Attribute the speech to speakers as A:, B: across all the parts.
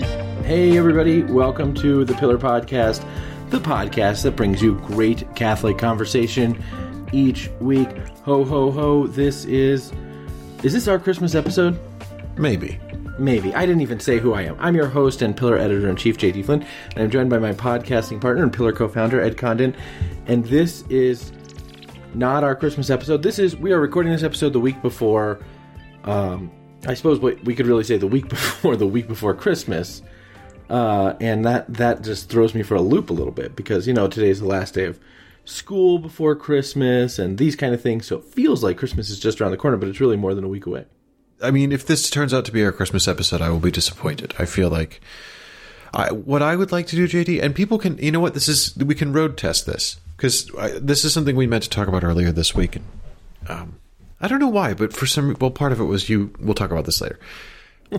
A: Hey, everybody, welcome to the Pillar Podcast, the podcast that brings you great Catholic conversation each week. Ho, ho, ho. This is. Is this our Christmas episode?
B: Maybe.
A: Maybe. I didn't even say who I am. I'm your host and Pillar editor in chief, JD Flynn, and I'm joined by my podcasting partner and Pillar co founder, Ed Condon. And this is not our Christmas episode. This is. We are recording this episode the week before. Um, I suppose what we could really say the week before the week before Christmas. Uh, and that that just throws me for a loop a little bit because you know today's the last day of school before Christmas and these kind of things. So it feels like Christmas is just around the corner, but it's really more than a week away.
B: I mean, if this turns out to be our Christmas episode, I will be disappointed. I feel like I, what I would like to do, JD, and people can, you know what, this is, we can road test this because this is something we meant to talk about earlier this week. And um, I don't know why, but for some, well, part of it was you, we'll talk about this later.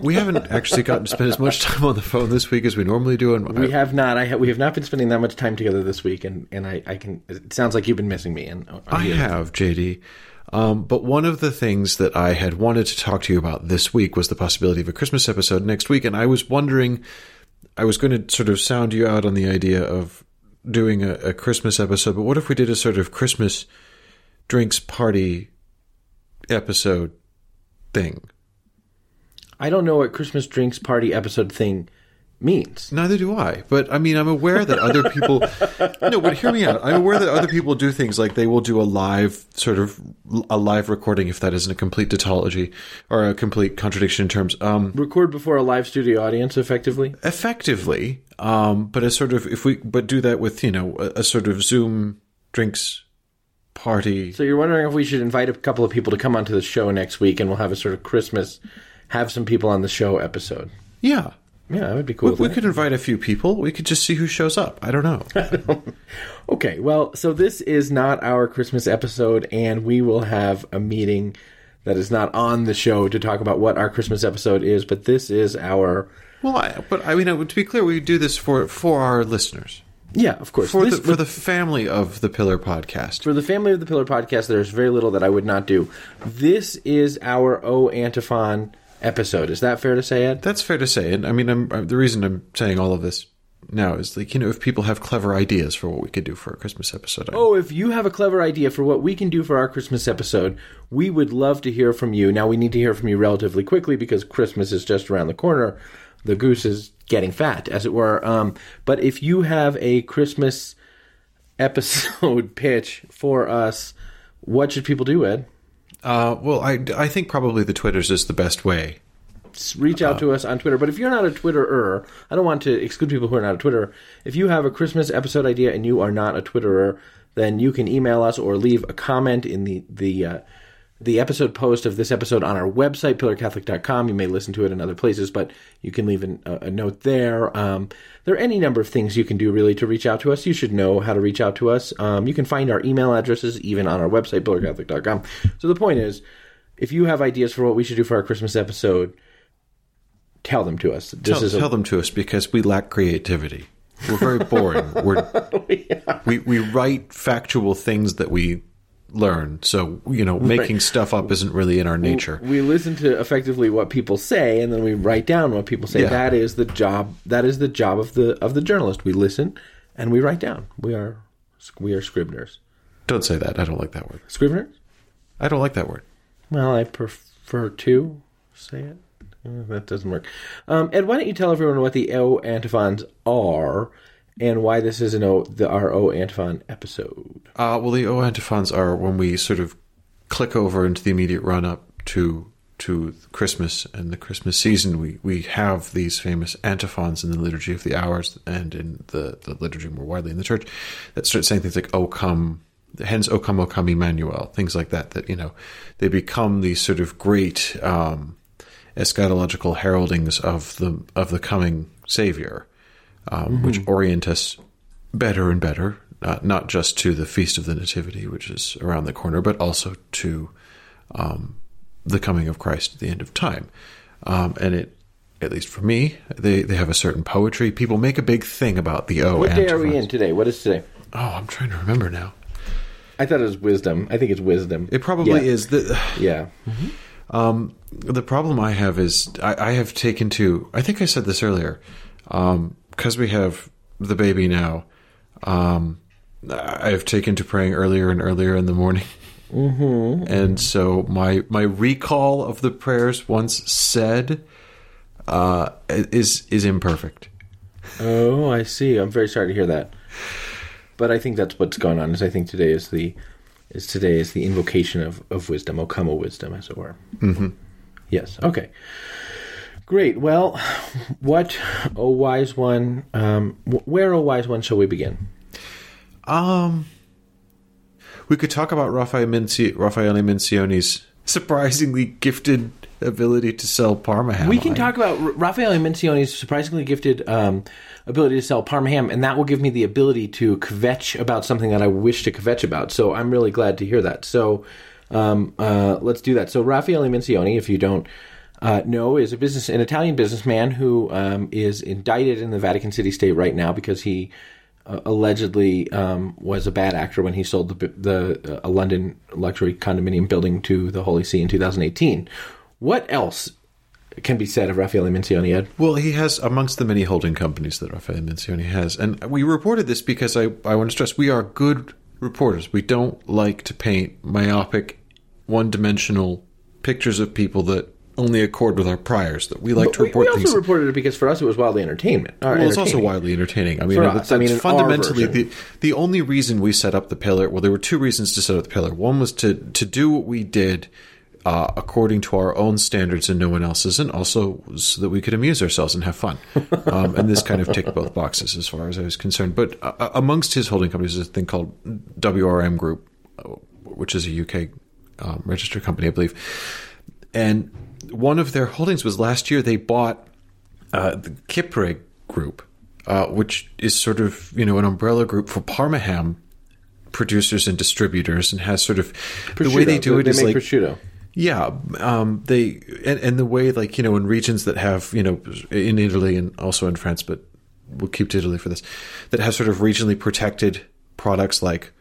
B: We haven't actually gotten to spend as much time on the phone this week as we normally do, and
A: We have not. I ha- we have not been spending that much time together this week, and, and I, I can. It sounds like you've been missing me, and
B: I have, JD. Um, but one of the things that I had wanted to talk to you about this week was the possibility of a Christmas episode next week, and I was wondering, I was going to sort of sound you out on the idea of doing a, a Christmas episode, but what if we did a sort of Christmas drinks party episode thing?
A: I don't know what Christmas drinks party episode thing means.
B: Neither do I. But I mean, I'm aware that other people. no, but hear me out. I'm aware that other people do things like they will do a live sort of a live recording if that isn't a complete tautology or a complete contradiction in terms. Um,
A: Record before a live studio audience, effectively.
B: effectively, um, but a sort of if we but do that with you know a, a sort of Zoom drinks party.
A: So you're wondering if we should invite a couple of people to come onto the show next week, and we'll have a sort of Christmas, have some people on the show episode.
B: Yeah.
A: Yeah, that would be cool.
B: We, we could invite a few people. We could just see who shows up. I don't know.
A: Okay, well, so this is not our Christmas episode, and we will have a meeting that is not on the show to talk about what our Christmas episode is, but this is our.
B: well, I, but I mean, to be clear, we do this for for our listeners,
A: Yeah, of course.
B: for
A: This-
B: the for the family of the Pillar Podcast.
A: for the family of the Pillar podcast, there's very little that I would not do. This is our O Antiphon episode. Is that fair to say, Ed?
B: That's fair to say. And I mean, I'm, i the reason I'm saying all of this now is like, you know, if people have clever ideas for what we could do for a Christmas episode. I-
A: Oh, if you have a clever idea for what we can do for our Christmas episode, we would love to hear from you. Now, we need to hear from you relatively quickly because Christmas is just around the corner. The goose is getting fat, as it were. Um, but if you have a Christmas episode pitch for us, what should people do, Ed?
B: Uh, well, I, I think probably the Twitters is the best way.
A: Reach out to us on Twitter. But if you're not a Twitterer, I don't want to exclude people who are not a Twitterer. If you have a Christmas episode idea and you are not a Twitterer, then you can email us or leave a comment in the the uh, the episode post of this episode on our website pillarcatholic.com. You may listen to it in other places, but you can leave an, a, a note there. Um, there are any number of things you can do really to reach out to us. You should know how to reach out to us. Um, you can find our email addresses even on our website pillarcatholic.com. So the point is, if you have ideas for what we should do for our Christmas episode, tell them to us. This
B: Tell,
A: is a,
B: tell them to us because we lack creativity. We're very boring. We're, we, we write factual things that we learn. So, you know, making stuff up isn't really in our nature.
A: we listen to effectively what people say and then we write down what people say
B: Yeah.
A: that is the job that is the job of the of the journalist we listen and we write down we are we are scriveners
B: Don't say that. I don't like that word.
A: scriveners
B: I don't like that word.
A: well i prefer to say it that doesn't work um, ed why don't you tell everyone what the o antiphons are and why this is o the our o antiphon episode
B: Uh, well, the O antiphons are when we sort of click over into the immediate run up to to Christmas and the Christmas season. We we have these famous antiphons in the liturgy of the hours and in the, the liturgy more widely in the church that start saying things like "O come." Hence, O come, O come, Emmanuel, things like that. That you know, they become these sort of great um, eschatological heraldings of the of the coming Savior, um, which orient us better and better, uh, not just to the Feast of the Nativity, which is around the corner, but also to um, the coming of Christ at the end of time. Um, and it, at least for me, they, they have a certain poetry. People make a big thing about the O.
A: what day are we in today what is today
B: Oh, I'm trying to remember now.
A: i thought it was wisdom i think it's wisdom
B: It probably
A: Yeah.
B: is the.
A: yeah
B: Um, the problem I have is I, I have taken to. I think I said this earlier. Because we have the baby now, um, I have taken to praying earlier and earlier in the morning. Mm-hmm. And so my my recall of the prayers once said uh, is is imperfect.
A: Oh, I see. I'm very sorry to hear that. But I think that's what's going on. Is I think today is the is today is the invocation of, of wisdom, O come, O wisdom, as it were. Mm-hmm. Yes. Okay. Great. Well, what, O wise one? Um, where, O wise one, shall we begin?
B: Um, we could talk about Raffaele, Minci- Raffaele Mincione's surprisingly gifted ability to sell Parma ham.
A: We can talk about Raffaele Mincione's surprisingly gifted um, ability to sell Parma ham, and that will give me the ability to kvetch about something that I wish to kvetch about. So I'm really glad to hear that. So um, uh, let's do that. So Raffaele Mincione, if you don't uh, know, is a business, an Italian businessman who um, is indicted in the Vatican City state right now because he uh, allegedly um, was a bad actor when he sold the, the uh, a London luxury condominium building to the Holy See in 2018. What else can be said of Raffaele Mincione, Ed?
B: Well, he has amongst the many holding companies that Raffaele Mincione has, and we reported this because I I want to stress we are good reporters. We don't like to paint myopic, one-dimensional pictures of people that only accord with our priors. That we like
A: but
B: to report.
A: We, we also reported it because for us it was wildly entertainment.
B: Well, it's also wildly entertaining. I mean, that's, I mean, fundamentally the the only reason we set up the pillar. Well, there were two reasons to set up the pillar. One was to to do what we did. Uh, according to our own standards and no one else's, and also so that we could amuse ourselves and have fun. Um, and this kind of ticked both boxes as far as I was concerned. But uh, amongst his holding companies is a thing called WRM Group, uh, which is a UK um, registered company, I believe. And one of their holdings was last year they bought uh, the Kipre Group, uh, which is sort of you know an umbrella group for Parma ham producers and distributors, and has sort of
A: prosciutto.
B: the way they do it
A: they
B: is like
A: prosciutto.
B: yeah, um, they and, and the way like you know in regions that have you know in Italy and also in France, but we'll keep to Italy for this, that have sort of regionally protected products like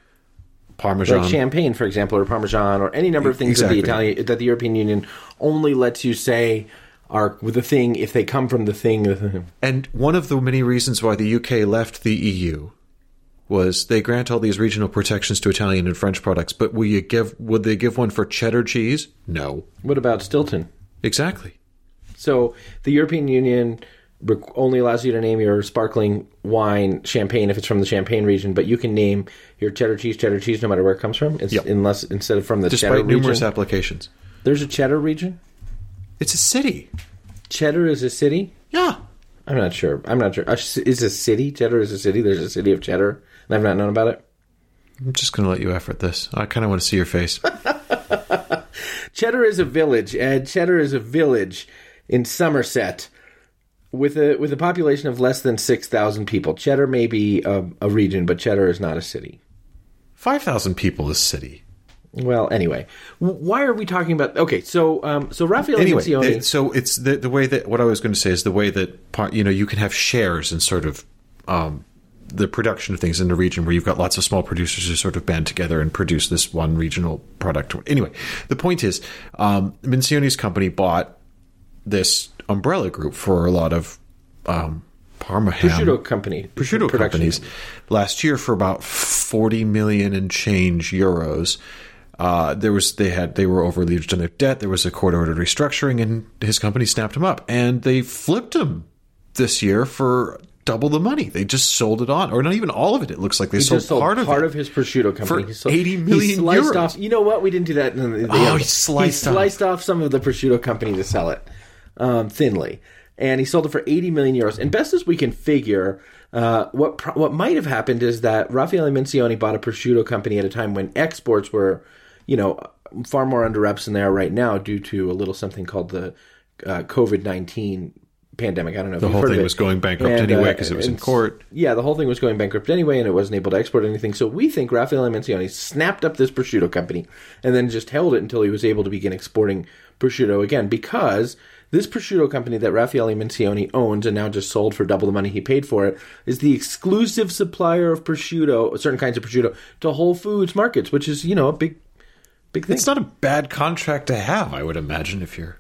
B: Parmesan,
A: like champagne, for example, or Parmesan, or any number of things
B: exactly.
A: that the Italian that the European Union only lets you say are with the thing if they come from the thing.
B: And one of the many reasons why the UK left the EU was they grant all these regional protections to Italian and French products, but will you give would they give one for cheddar cheese? No.
A: What about Stilton?
B: Exactly.
A: So the European Union only allows you to name your sparkling wine champagne if it's from the Champagne region, but you can name your cheddar cheese cheddar cheese no matter where it comes from, it's,
B: Yep.
A: unless instead of from the
B: Despite
A: cheddar
B: numerous
A: region.
B: applications.
A: There's a cheddar region.
B: It's a city.
A: Cheddar is a city.
B: Yeah.
A: I'm not sure. I'm not sure. Is a city cheddar is a city? There's a city of cheddar, and I've not known about it.
B: I'm just going to let you effort this. I kind of want to see your face.
A: Cheddar is a village, and Cheddar is a village in Somerset with a with a population of less than six thousand people. Cheddar may be a, a region, but Cheddar is not a city.
B: 5,000 people is city.
A: Well, anyway, why are we talking about? Okay, so um, so Raffaele
B: Anyway,
A: Mincione.
B: it- so it's the the way that what I was going to say is the way that part- you know you can have shares in sort of um, the production of things in the region where you've got lots of small producers who sort of band together and produce this one regional product. Anyway, the point is, um, Mincione's company bought this umbrella group for a lot of um, Parma ham
A: prosciutto company,
B: prosciutto
A: production.
B: companies last year for about 40 million and change euros. Uh, there was they had they were overleveraged on their debt. There was a court ordered restructuring, and his company snapped him up, and they flipped him this year for double the money. They just sold it on, or not even all of it. It looks like they sold,
A: sold
B: part,
A: part,
B: of
A: of, his prosciutto company.
B: For
A: He sold,
B: 80
A: he sliced
B: euros.
A: off. You know what? We didn't do that. In the, the
B: Oh, he sliced off.
A: sliced off some of the prosciutto company to sell it um, thinly, and he sold it for 80 million euros. And best as we can figure, uh, what pro- what might have happened is that Raffaele Mincione bought a prosciutto company at a time when exports were, you know, far more under wraps than they are right now due to a little something called the uh, COVID 19 pandemic. I don't know. If
B: The whole thing was going bankrupt
A: And,
B: anyway
A: uh,
B: because it was in court.
A: yeah, the whole thing was going bankrupt anyway, and it wasn't able to export anything. So we think Raffaele Mincione snapped up this prosciutto company and then just held it until he was able to begin exporting prosciutto again. Because this prosciutto company that Raffaele Mincione owns and now just sold for double the money he paid for it is the exclusive supplier of prosciutto, certain kinds of prosciutto, to Whole Foods markets, which is you know a big Big thing.
B: It's not a bad contract to have, I would imagine, if you're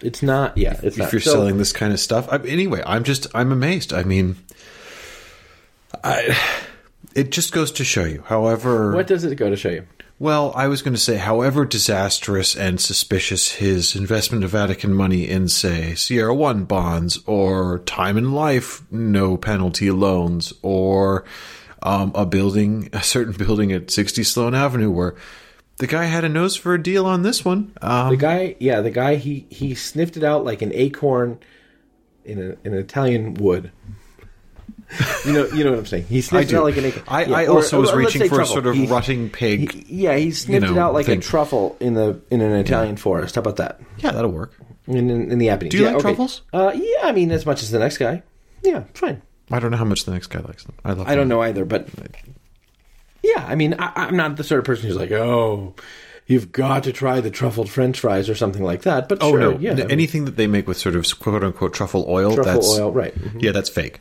A: It's not. Yeah, it's
B: if
A: not.
B: you're
A: So-
B: selling this kind of stuff. I, anyway, I'm just I'm amazed. I mean, I it just goes to show you. However,
A: What does it go to show you?
B: Well, I was going to say, however disastrous and suspicious his investment of Vatican money in, say, Sierra One bonds or time and life no penalty loans or um, a building, a certain building at 60 Sloane Avenue where the guy had a nose for a deal on this one. Um,
A: The guy, yeah, the guy he he sniffed it out like an acorn in, a, in an Italian wood. You know, you know what I'm saying. He sniffed out like an acorn.
B: I,
A: Yeah,
B: I also
A: or
B: was
A: let's
B: reaching for
A: truffle.
B: a sort of
A: He-
B: rutting pig.
A: he- yeah, he sniffed
B: know,
A: it out like
B: thing.
A: a truffle in the in an Italian forest. How about that?
B: yeah, that'll work.
A: In, in, in the Apennines.
B: Do you
A: Yeah,
B: like
A: okay.
B: truffles?
A: Uh, yeah, I mean as much as the next guy. Yeah, fine.
B: I don't know how much the next guy likes them. I love.
A: I don't know either, but yeah, I mean, I, I'm not the sort of person who's like, oh, you've got to try the truffled French fries or something like that. But
B: Oh
A: sure,
B: no!
A: yeah,
B: Anything that they make with sort of quote unquote truffle oil,
A: truffle
B: that's
A: oil, right? mhm.
B: yeah, that's fake.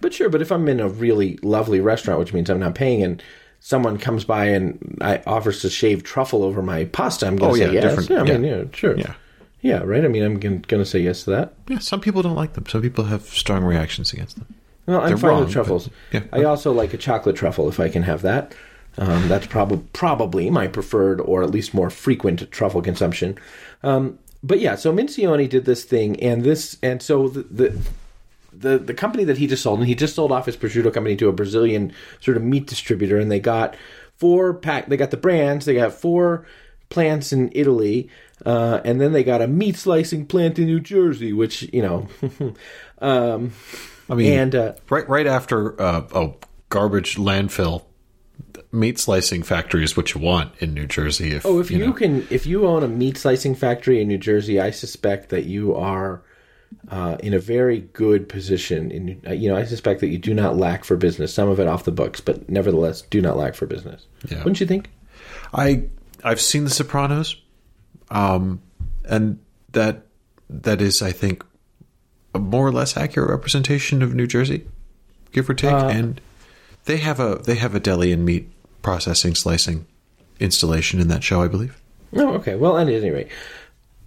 A: But sure, but if I'm in a really lovely restaurant, which means I'm not paying, and someone comes by and I offers to shave truffle over my pasta, I'm going
B: Oh,
A: to
B: yeah,
A: say yes.
B: different-
A: Yeah, I mean,
B: yeah.
A: yeah, sure,
B: Yeah.
A: yeah, right. I mean, I'm going to say yes to that.
B: Yeah, some people don't like them. Some people have strong reactions against them.
A: Well, I'm
B: They're
A: fine
B: wrong,
A: with truffles.
B: but- yeah.
A: I also like a chocolate truffle if I can have that. Um, that's probably probably my preferred or at least more frequent truffle consumption. Um, but yeah, so Mincione did this thing, and this, and so the, the the the company that he just sold, and he just sold off his prosciutto company to a Brazilian sort of meat distributor, and they got four pack. They got the brands. They got four plants in Italy, uh, and then they got a meat slicing plant in New Jersey, which you know. um,
B: I mean,
A: and uh,
B: right right after uh, a garbage landfill, meat slicing factory is what you want in New Jersey. If,
A: Oh, if you,
B: know.
A: can, if you own a meat slicing factory in New Jersey, I suspect that you are uh, in a very good position. In uh, you know, I suspect that you do not lack for business. Some of it off the books, but nevertheless, do not lack for business.
B: Yeah.
A: Wouldn't you think?
B: I I've seen The Sopranos, um, and that that is, I think, a more or less accurate representation of New Jersey, give or take.
A: Uh,
B: and they have a they have a deli and meat processing slicing installation in that show, I believe.
A: Oh, okay. Well, at any rate,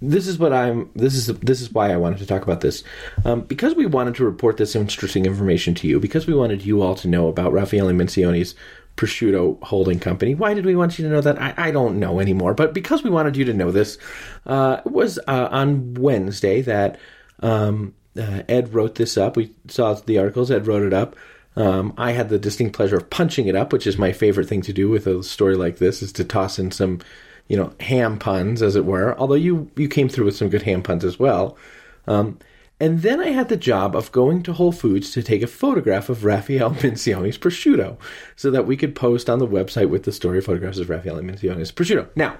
A: this is what I'm. This is this is why I wanted to talk about this, um, because we wanted to report this interesting information to you, because we wanted you all to know about Raffaele Mincione's prosciutto holding company. Why did we want you to know that? I, I don't know anymore. But because we wanted you to know this, uh, it was uh, on Wednesday that um, uh, Ed wrote this up. We saw the articles. Ed wrote it up. Um, I had the distinct pleasure of punching it up, which is my favorite thing to do with a story like this, is to toss in some, you know, ham puns, as it were. Although you you came through with some good ham puns as well. Um, and then I had the job of going to Whole Foods to take a photograph of Raphael Mincione's prosciutto, so that we could post on the website with the story photographs of Raphael Mincione's prosciutto. Now,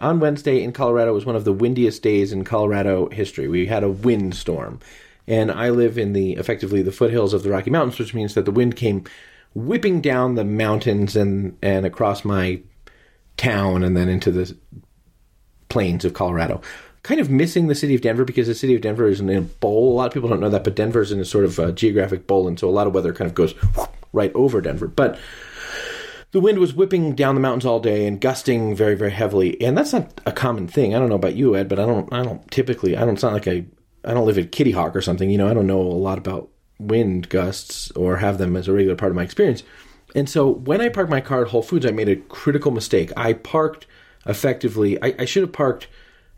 A: on Wednesday in Colorado was one of the windiest days in Colorado history. We had a windstorm, and I live in the effectively the foothills of the Rocky Mountains, which means that the wind came whipping down the mountains and and across my town and then into the plains of Colorado. Kind of missing the city of Denver because the city of Denver is in a bowl. A lot of people don't know that, but Denver is in a sort of uh, geographic bowl, and so a lot of weather kind of goes right over Denver. But the wind was whipping down the mountains all day and gusting very, very heavily, and that's not a common thing. I don't know about you, Ed, but I don't, I don't typically, I don't sound like I, I don't live at Kitty Hawk or something. You know, I don't know a lot about wind gusts or have them as a regular part of my experience. And so when I parked my car at Whole Foods, I made a critical mistake. I parked effectively. I, I should have parked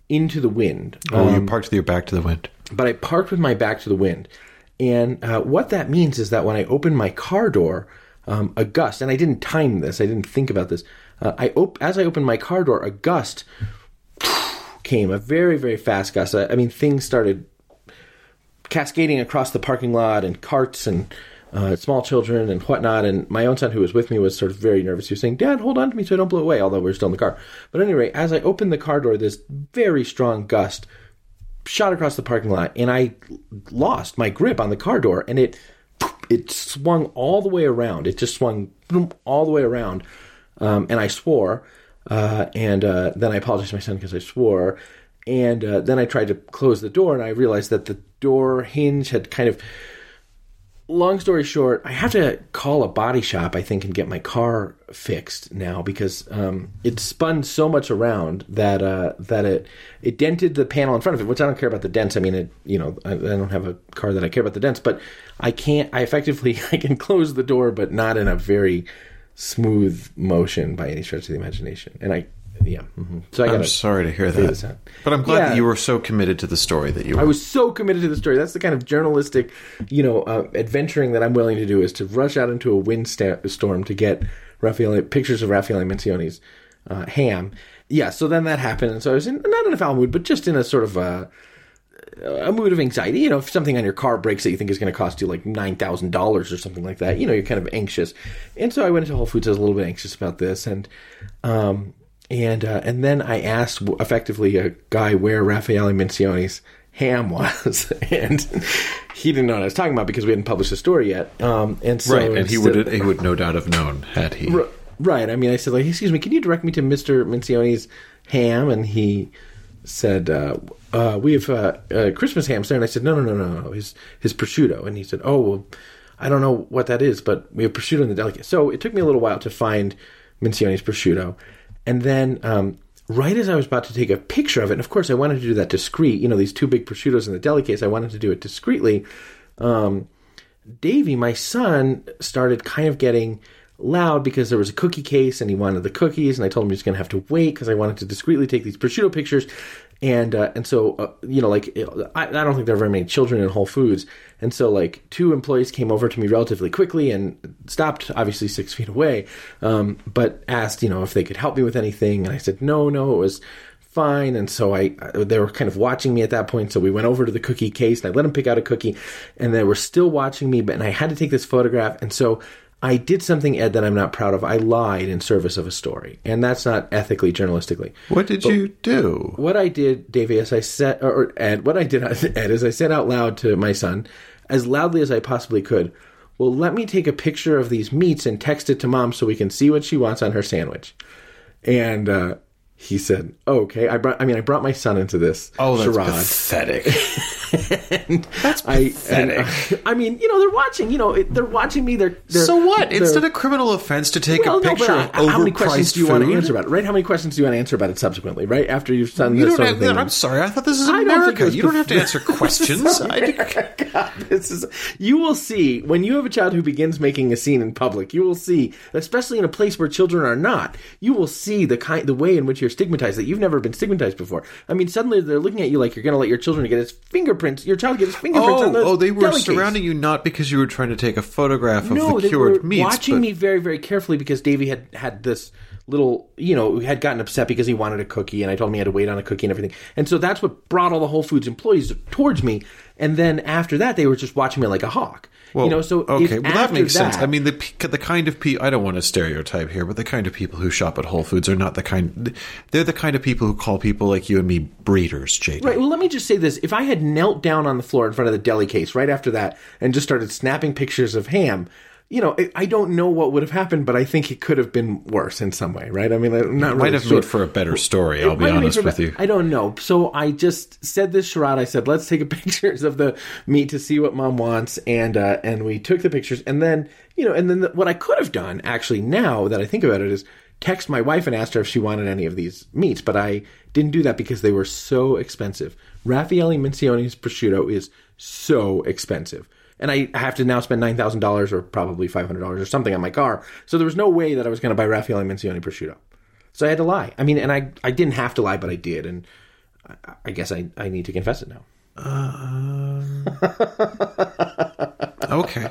A: into the wind.
B: Oh,
A: Um,
B: you parked with your back to the wind.
A: but I parked with my back to the wind. And uh, what that means is that when I opened my car door, um, a gust, and I didn't time this, I didn't think about this. Uh, I op- as I opened my car door, a gust came, a very very fast gust. I, I mean, things started cascading across the parking lot, and carts and uh, small children and whatnot. And my own son, who was with me, was sort of very nervous. He was saying, "Dad, hold on to me so I don't blow away." Although we are still in the car. But anyway, as I opened the car door, this very strong gust shot across the parking lot, and I lost my grip on the car door, and it it swung all the way around. It just swung all the way around, um, and I swore. Uh, and uh, then I apologized to my son because I swore. And uh, then I tried to close the door, and I realized that the door hinge had kind of long story short, I have to call a body shop, I think, and get my car fixed now because um, it spun so much around that uh, that it it dented the panel in front of it. Which I don't care about the dents. I mean, it you know I, I don't have a car that I care about the dents, but I can't. I effectively I can close the door, but not in a very smooth motion by any stretch of the imagination. And I yeah. Mm-hmm. So I
B: I'm sorry to hear that. But I'm glad
A: Yeah.
B: that you were so committed to the story that you were.
A: I was so committed to the story. That's the kind of journalistic, you know, uh, adventuring that I'm willing to do is to rush out into a windstorm to get Raffaele pictures of Raffaele Mincione's uh, ham. Yeah, so then that happened, and so I was in not in a foul mood, but just in a sort of a, a mood of anxiety. You know, if something on your car breaks that you think is going to cost you like nine thousand dollars or something like that, you know, you're kind of anxious. And so I went into Whole Foods. I was a little bit anxious about this, and um, and uh, and then I asked effectively a guy where Raffaele Mincione's ham was, and he didn't know what I was talking about because we hadn't published the story yet. Um, and so
B: right, and he would he would no doubt have known had he.
A: R- Right. I mean, I said, like, excuse me, can you direct me to Mr. Mincione's ham? And he said, uh, uh, we have uh, uh, Christmas ham, there. And I said, no, no, no, no, no, his, his prosciutto. And he said, oh, well, I don't know what that is, but we have prosciutto in the delicate. So it took me a little while to find Mincione's prosciutto. And then, um, right as I was about to take a picture of it, and of course I wanted to do that discreet, you know, these two big prosciuttos in the deli case, I wanted to do it discreetly. Um, Davey, my son, started kind of getting loud because there was a cookie case and he wanted the cookies, and I told him he was going to have to wait because I wanted to discreetly take these prosciutto pictures, and uh, and so uh, you know, like I, I don't think there are very many children in Whole Foods, and so like two employees came over to me relatively quickly and stopped, obviously six feet away, um, but asked you know if they could help me with anything, and I said no, no, it was fine. And so I, they were kind of watching me at that point. So we went over to the cookie case and I let them pick out a cookie and they were still watching me, but, and I had to take this photograph. And so I did something, Ed, that I'm not proud of. I lied in service of a story. And that's not ethically, journalistically.
B: What did you do?
A: What I did, Davey, is I said, or or Ed, what I did, Ed, is I said out loud to my son, as loudly as I possibly could, well, let me take a picture of these meats and text it to mom so we can see what she wants on her sandwich. And, uh, he said, oh, "Okay." I brought. I mean, I brought my son into this
B: Oh, that's
A: charade.
B: pathetic. That's
A: I,
B: pathetic.
A: and, I mean, you know, they're watching. You know, it- they're watching me. They're, they're
B: so what?
A: they're-
B: It's not a criminal offense to take
A: well,
B: a picture
A: but
B: of
A: how many questions do you want to answer about it? Right? How many questions do you want to answer about it subsequently? Right after you've done
B: You
A: this
B: don't
A: sort
B: have,
A: of thing.
B: I'm sorry. I thought this is
A: I
B: America. You don't have to answer questions.
A: God, this is you will see when you have a child who begins making a scene in public you will see especially in a place where children are not you will see the kind the way in which you're stigmatized that you've never been stigmatized before i mean suddenly they're looking at you like you're going to let your children get his fingerprints your child his fingerprints on
B: oh,
A: the
B: oh, they were
A: deli case.
B: surrounding you not because you were trying to take a photograph of
A: no,
B: the
A: they
B: cured
A: were watching
B: but
A: me very, very carefully because Davey had had this little, you know, had gotten upset because he wanted a cookie, and I told him he had to wait on a cookie and everything. And so that's what brought all the Whole Foods employees towards me. And then after that, they were just watching me like a hawk.
B: Well,
A: you know, so
B: okay, well that makes sense. I mean, the the kind of people I don't want to stereotype here, but the kind of people who shop at Whole Foods are not the kind. They're the kind of people who call people like you and me breeders, JD.
A: Right. Well, let me just say this: if I had knelt down on the floor in front of the deli case right after that and just started snapping pictures of ham, you know, I- I don't know what would have happened, but I think it could have been worse in some way. Right? I mean, I'm not
B: Might
A: really
B: have
A: sure.
B: made for a better story. I'll
A: It
B: be
A: might
B: honest with you.
A: I don't know. So I just said this charade. I said, let's take a pictures of the meat to see what mom wants, and uh, and we took the pictures, and then you know, and then the, what I could have done actually now that I think about it is text my wife and asked her if she wanted any of these meats, but I didn't do that because they were so expensive. Raffaele Mincione's prosciutto is so expensive. And I have to now spend nine thousand dollars or probably five hundred dollars or something on my car. So there was no way that I was going to buy Raffaele Mincione prosciutto. So I had to lie. I mean, and I I didn't have to lie, but I did, and I, I guess I, I need to confess it now.
B: Uh, okay.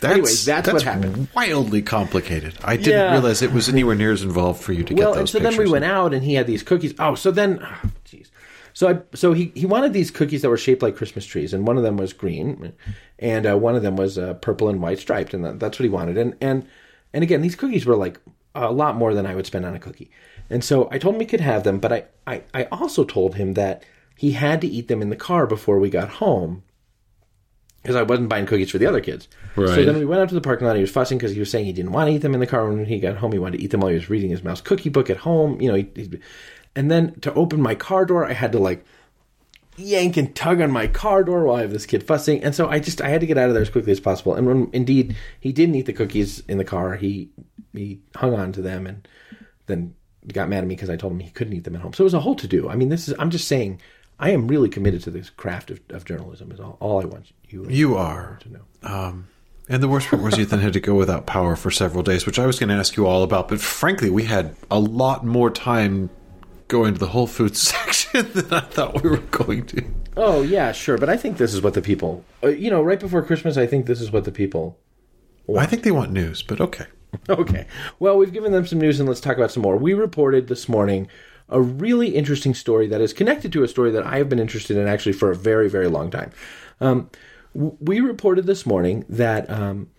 B: That's,
A: Anyways, that's what happened.
B: Wildly complicated. I didn't
A: Yeah.
B: realize it was anywhere near as involved for you to
A: Well,
B: get those
A: so then we
B: pictures.
A: went out, and he had these cookies. Oh, so then, oh, jeez. So I so he he wanted these cookies that were shaped like Christmas trees, and one of them was green, and uh, one of them was uh, purple and white striped, and that, that's what he wanted. And and and again, these cookies were like a lot more than I would spend on a cookie. And so I told him he could have them, but I I, I also told him that he had to eat them in the car before we got home because I wasn't buying cookies for the other kids. So then we went out to the parking lot. And he was fussing because he was saying he didn't want to eat them in the car. When he got home, he wanted to eat them while he was reading his mouse cookie book at home. You know, he, he, and then to open my car door, I had to like yank and tug on my car door while I have this kid fussing. And so I just I had to get out of there as quickly as possible. And when indeed he didn't eat the cookies in the car, he he hung on to them and then got mad at me because I told him he couldn't eat them at home. So it was a whole to do. I mean, this is I'm just saying I am really committed to this craft of, of journalism. Is all, all I want you
B: You are.
A: to know.
B: Um, and the worst part was Ethan had to go without power for several days, which I was going to ask you all about. But frankly, we had a lot more time going to the Whole Foods section than I thought we were going to.
A: Oh yeah, sure. But I think this is what the people. Uh, you know, right before Christmas, I think this is what the people
B: I think they want news, but okay.
A: Okay. Well, we've given them some news and let's talk about some more. We reported this morning a really interesting story that is connected to a story that I have been interested in actually for a very, very long time. Um, we reported this morning that um,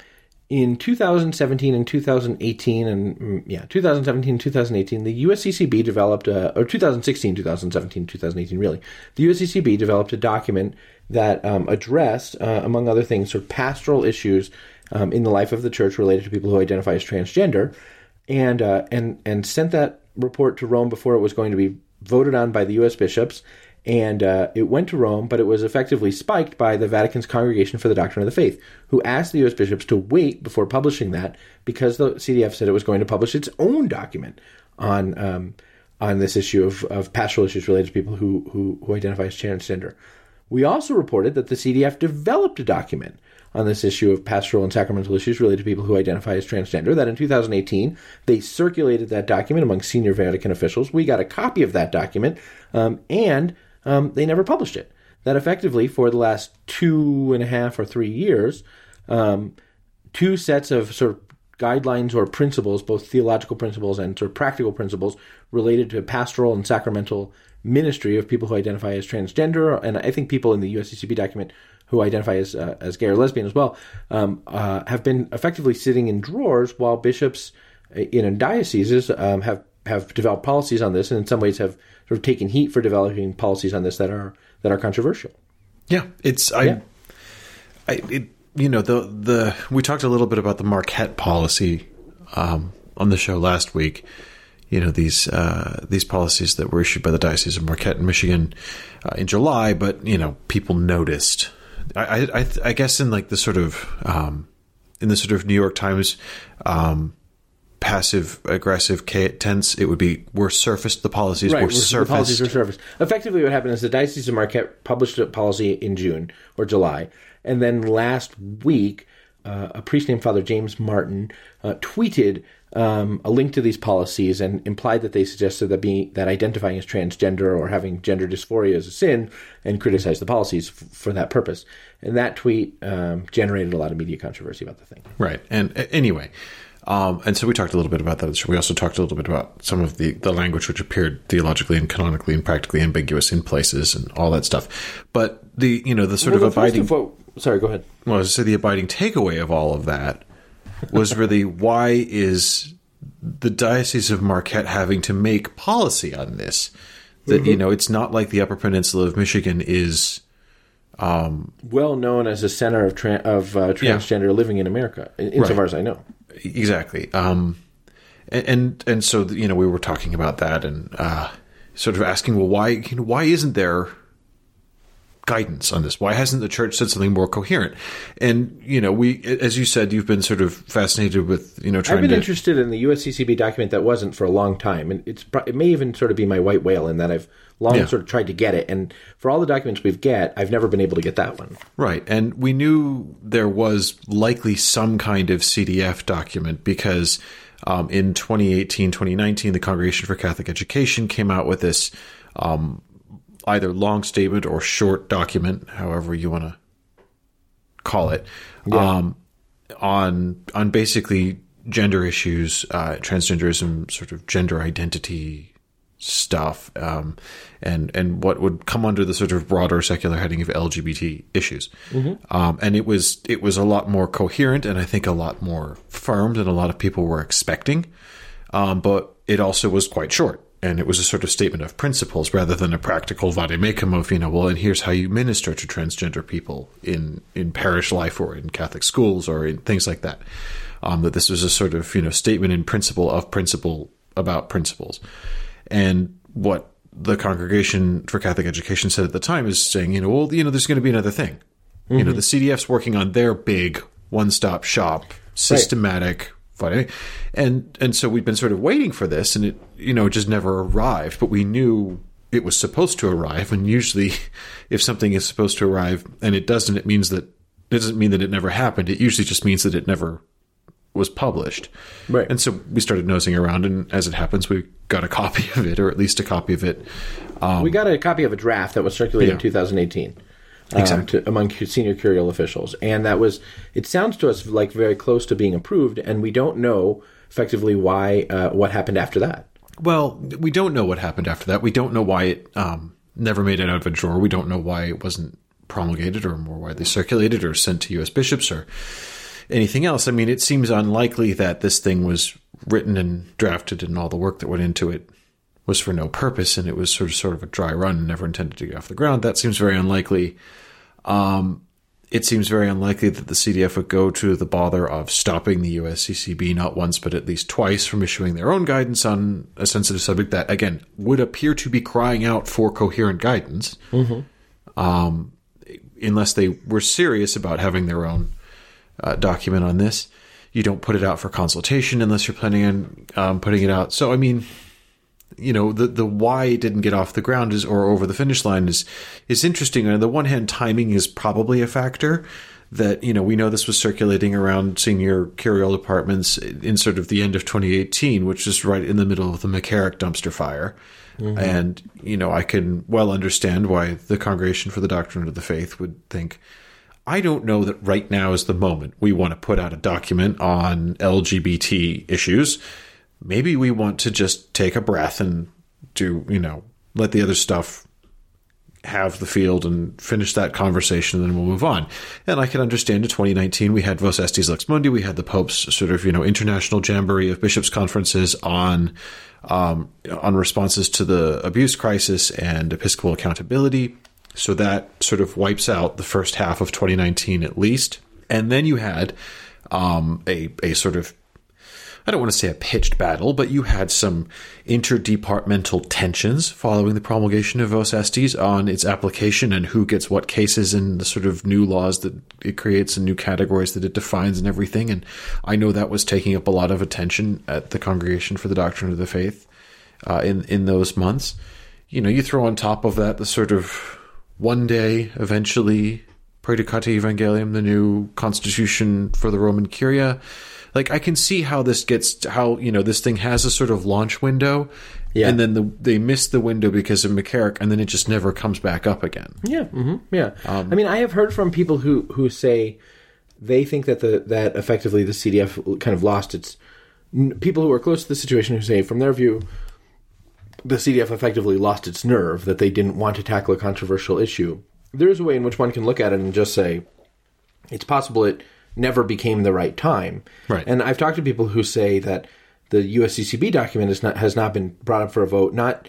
A: in 2017 and 2018, and mm, yeah, 2017 and 2018, the USCCB developed, a, or 2016, 2017, 2018, really, the USCCB developed a document that um, addressed, uh, among other things, sort of pastoral issues um, in the life of the church related to people who identify as transgender, and uh, and and sent that report to Rome before it was going to be voted on by the U.S. bishops. And uh, it went to Rome, but it was effectively spiked by the Vatican's Congregation for the Doctrine of the Faith, who asked the U.S. bishops to wait before publishing that because the CDF said it was going to publish its own document on um, on this issue of, of pastoral issues related to people who, who who identify as transgender. We also reported that the CDF developed a document on this issue of pastoral and sacramental issues related to people who identify as transgender. That in 2018, they circulated that document among senior Vatican officials. We got a copy of that document, um, and um, they never published it. That effectively, for the last two and a half or three years, um, two sets of sort of guidelines or principles, both theological principles and sort of practical principles related to pastoral and sacramental ministry of people who identify as transgender, and I think people in the USCCB document who identify as uh, as gay or lesbian as well, um, uh, have been effectively sitting in drawers while bishops in dioceses um, have have developed policies on this, and in some ways have sort of taken heat for developing policies on this that are that are controversial.
B: Yeah, it's I,
A: Yeah.
B: I it, you know the the we talked a little bit about the Marquette policy um, on the show last week. You know these uh, these policies that were issued by the diocese of Marquette in Michigan uh, in July, but you know people noticed. I I, I, I guess in like the sort of um, in the sort of New York Times um, passive aggressive tense, it would be were surfaced. The policies
A: Right,
B: were
A: the
B: surfaced.
A: policies were surfaced. Effectively, what happened is the Diocese of Marquette published a policy in June or July, and then last week, uh, a priest named Father James Martin uh, tweeted um, a link to these policies and implied that they suggested that being that identifying as transgender or having gender dysphoria is a sin, and criticized the policies f- for that purpose. And that tweet um, generated a lot of media controversy about the thing.
B: Right. And uh, anyway, um, and so we talked a little bit about that. We also talked a little bit about some of the, the language which appeared theologically and canonically and practically ambiguous in places and all that stuff. But the you know the sort
A: Well,
B: of abiding
A: of sorry, go ahead.
B: well, I was gonna say the abiding takeaway of all of that was really why is the diocese of Marquette having to make policy on this? That you know it's not like the Upper Peninsula of Michigan is
A: Well known as a center of tra- of uh, transgender living in America, in- insofar as I know.
B: Exactly. Um, and, and and so you know we were talking about that and uh, sort of asking, well, why you know, why isn't there guidance on this? Why hasn't the church said something more coherent? And you know, we, as you said, you've been sort of fascinated with you know trying to I've
A: been
B: to
A: interested in the USCCB document that wasn't for a long time, and it's it may even sort of be my white whale in that I've long
B: Yeah.
A: sort of tried to get it, and for all the documents we've get, I've never been able to get that one.
B: Right. And we knew there was likely some kind of CDF document because um, in 2018, 2019, the Congregation for Catholic Education came out with this um, either long statement or short document, however you want to call it, um, on on basically gender issues, uh, transgenderism, sort of gender identity stuff, um, and and what would come under the sort of broader secular heading of LGBT issues. Um, and it was it was a lot more coherent, and I think a lot more firm than a lot of people were expecting. Um, but it also was quite short. And it was a sort of statement of principles rather than a practical vademecum of, you know, well, and here's how you minister to transgender people in, in parish life or in Catholic schools or in things like that. Um, that this was a sort of, you know, statement in principle of principle about principles. And what the Congregation for Catholic Education said at the time is saying, you know, well, you know, there's going to be another thing. Mm-hmm. You know, the CDF's working on their big one-stop shop, systematic right. And and so we've been sort of waiting for this, and it you know just never arrived. But we knew it was supposed to arrive, and usually, if something is supposed to arrive and it doesn't, it means that it doesn't mean that it never happened. It usually just means that it never was published.
A: Right.
B: And so we started nosing around, and as it happens, we got a copy of it, or at least a copy of it.
A: Um, we got a copy of a draft that was circulated yeah. in 2018. Um. To, among senior curial officials, and that was. It sounds to us like very close to being approved, and we don't know effectively why uh, what happened after that.
B: Well, we don't know what happened after that. We don't know why it um, never made it out of a drawer. We don't know why it wasn't promulgated or more widely circulated or sent to U.S. bishops or anything else. I mean, it seems unlikely that this thing was written and drafted and all the work that went into it was for no purpose and it was sort of sort of a dry run and never intended to get off the ground. That seems very unlikely. Um, it seems very unlikely that the CDF would go to the bother of stopping the USCCB not once but at least twice from issuing their own guidance on a sensitive subject that again would appear to be crying out for coherent guidance, mm-hmm. um, unless they were serious about having their own uh, document on this. You don't put it out for consultation unless you're planning on um, putting it out. So, I mean, you know, the the why it didn't get off the ground is or over the finish line is is interesting. On the one hand, timing is probably a factor. That you know, we know this was circulating around senior curial departments in sort of the end of 2018, which is right in the middle of the McCarrick dumpster fire. Mm-hmm. And you know, I can well understand why the Congregation for the Doctrine of the Faith would think I don't know that right now is the moment we want to put out a document on LGBT issues. Maybe we want to just take a breath and do, you know, let the other stuff have the field and finish that conversation, and then we'll move on. And I can understand in 2019 we had Vos Estis Lux Mundi, we had the Pope's sort of you know international jamboree of bishops conferences on um, on responses to the abuse crisis and episcopal accountability. So that sort of wipes out the first half of 2019 at least. And then you had um, a, a sort of, I don't want to say a pitched battle, but you had some interdepartmental tensions following the promulgation of Vos Estis on its application and who gets what cases and the sort of new laws that it creates and new categories that it defines and everything. And I know that was taking up a lot of attention at the Congregation for the Doctrine of the Faith uh, in, in those months. You know, you throw on top of that the sort of one day, eventually, Praedicate Evangelium, the new constitution for the Roman Curia. Like I can see how this gets how you know this thing has a sort of launch window, yeah. and then the, they miss the window because of McCarrick, and then it just never comes back up again.
A: Yeah, mm-hmm, yeah. Um, I mean, I have heard from people who who say they think that the that effectively the CDF kind of lost its people who are close to the situation who say from their view the CDF effectively lost its nerve, that they didn't want to tackle a controversial issue. There is a way in which one can look at it and just say, it's possible it never became the right time.
B: Right.
A: And I've talked to people who say that the USCCB document is not, has not been brought up for a vote, not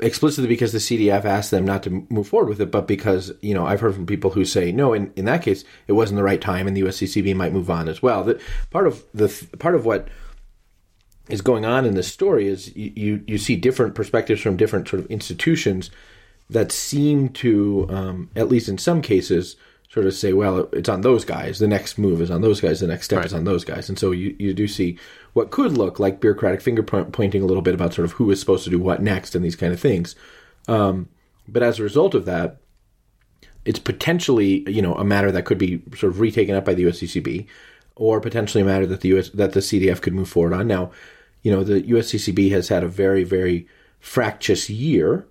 A: explicitly because the CDF asked them not to move forward with it, but because, you know, I've heard from people who say, no, in, in that case, it wasn't the right time and the USCCB might move on as well. That part of the, part of what is going on in this story is you, you, you see different perspectives from different sort of institutions that seem to, um, at least in some cases, sort of say, well, it's on those guys. The next move is on those guys. The next step right. is on those guys. And so you, you do see what could look like bureaucratic finger pointing a little bit about sort of who is supposed to do what next and these kind of things. Um, but as a result of that, it's potentially you know a matter that could be sort of retaken up by the USCCB, or potentially a matter that the US that the CDF could move forward on. Now, you know, the USCCB has had a very, very fractious year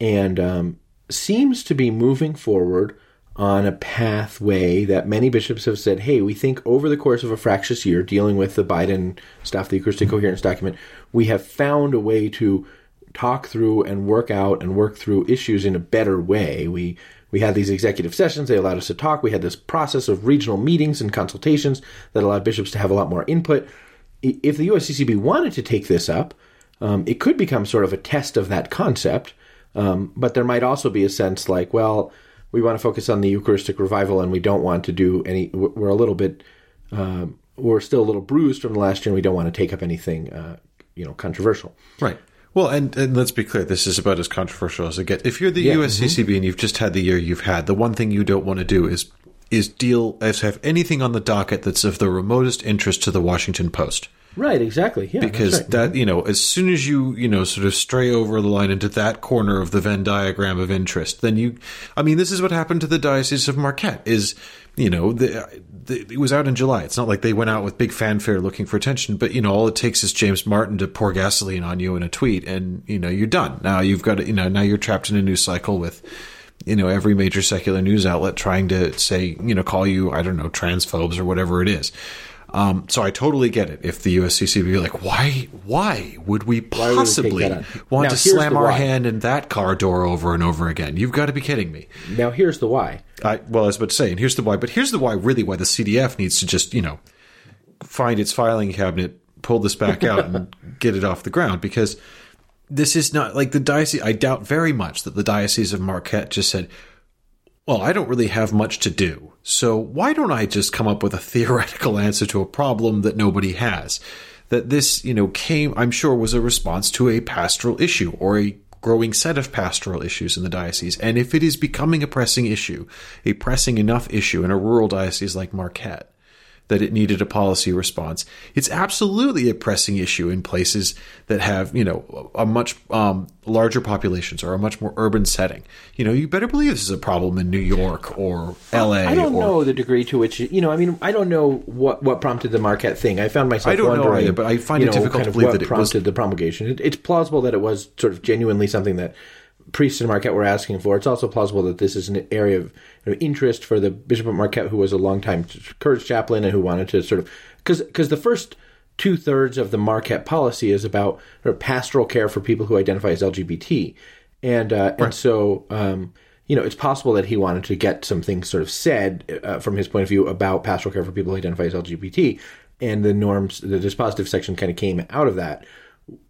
A: and um, seems to be moving forward on a pathway that many bishops have said, hey, we think over the course of a fractious year, dealing with the Biden stuff, the Eucharistic. Coherence document, we have found a way to talk through and work out and work through issues in a better way. We we had these executive sessions, they allowed us to talk. We had this process of regional meetings and consultations that allowed bishops to have a lot more input if the USCCB wanted to take this up, um, it could become sort of a test of that concept. Um, but there might also be a sense like, well, we want to focus on the Eucharistic revival and we don't want to do any, we're a little bit, uh, we're still a little bruised from the last year and we don't want to take up anything, uh, you know, controversial.
B: Right. Well, and, and let's be clear, this is about as controversial as it gets. If you're the
A: Yeah,
B: USCCB and you've just had the year you've had, the one thing you don't want to do is is deal as have anything on the docket that's of the remotest interest to the Washington Post.
A: Right, exactly. Yeah,
B: Because
A: right.
B: that mm-hmm. you know, as soon as you you know sort of stray over the line into that corner of the Venn diagram of interest, then you, I mean, this is what happened to the Diocese of Marquette. Is you know, the, the, it was out in July. It's not like they went out with big fanfare looking for attention, but you know, all it takes is James Martin to pour gasoline on you in a tweet, and you know, you're done. Now you've got to, you know, now you're trapped in a news cycle with. You know, every major secular news outlet trying to say, you know, call you, I don't know, transphobes or whatever it is. Um, so I totally get it. If the USCCB be like, why, why would we
A: would we
B: possibly
A: that
B: want
A: Now,
B: to slam our
A: why.
B: hand in that car door over and over again? You've got to be kidding me.
A: now here's the why.
B: I, well, I was about to say, and here's the why, but here's the why, really, why the CDF needs to just, you know, find its filing cabinet, pull this back out, and get it off the ground because this is not like the diocese. I doubt very much that the Diocese of Marquette just said, well, I don't really have much to do. So why don't I just come up with a theoretical answer to a problem that nobody has? That this, you know, came, I'm sure, was a response to a pastoral issue or a growing set of pastoral issues in the diocese. And if it is becoming a pressing issue, a pressing enough issue in a rural diocese like Marquette, that it needed a policy response. It's absolutely a pressing issue in places that have, you know, a much um, larger populations or a much more urban setting. You know, you better believe this is a problem in New York or L.A.
A: I don't
B: or,
A: know the degree to which you know. I mean, I don't know what, what prompted the Marquette thing. I found myself
B: I don't know
A: wondering,
B: either, but I find it
A: know,
B: difficult
A: kind
B: to
A: of
B: believe that it was-
A: prompted the promulgation. It, it's plausible that it was sort of genuinely something that priests in Marquette were asking for. It's also plausible that this is an area of interest for the Bishop of Marquette, who was a longtime Courage chaplain and who wanted to sort of because because the first two thirds of the Marquette policy is about sort of pastoral care for people who identify as LGBT, and uh, and so. Um, you know, it's possible that he wanted to get some things sort of said uh, from his point of view about pastoral care for people who identify as LGBT, and the norms, the dispositive section kind of came out of that.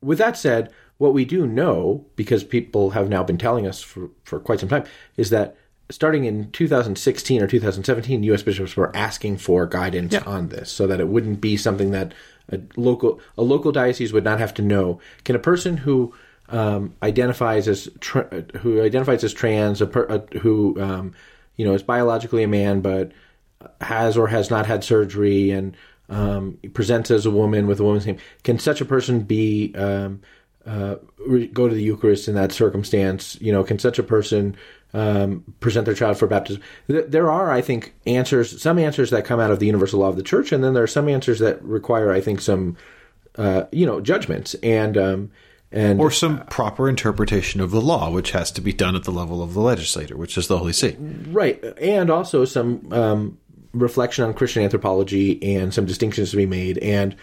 A: With that said, what we do know, because people have now been telling us for, for quite some time, is that starting in 2016 or 2017, U.S. bishops were asking for guidance on this, so that it wouldn't be something that a local a local diocese would not have to know. Can a person who um, identifies as tra- who identifies as trans, a per- a, who um, you know is biologically a man but has or has not had surgery and um, presents as a woman with a woman's name, can such a person be um, uh, go to the Eucharist in that circumstance? You know, can such a person um, present their child for baptism? There are, I think, answers. Some answers that come out of the universal law of the Church, and then there are some answers that require, I think, some uh, you know judgments and um, and
B: or some proper interpretation of the law, which has to be done at the level of the legislator, which is the Holy See.
A: Right, and also some um, reflection on Christian anthropology and some distinctions to be made. And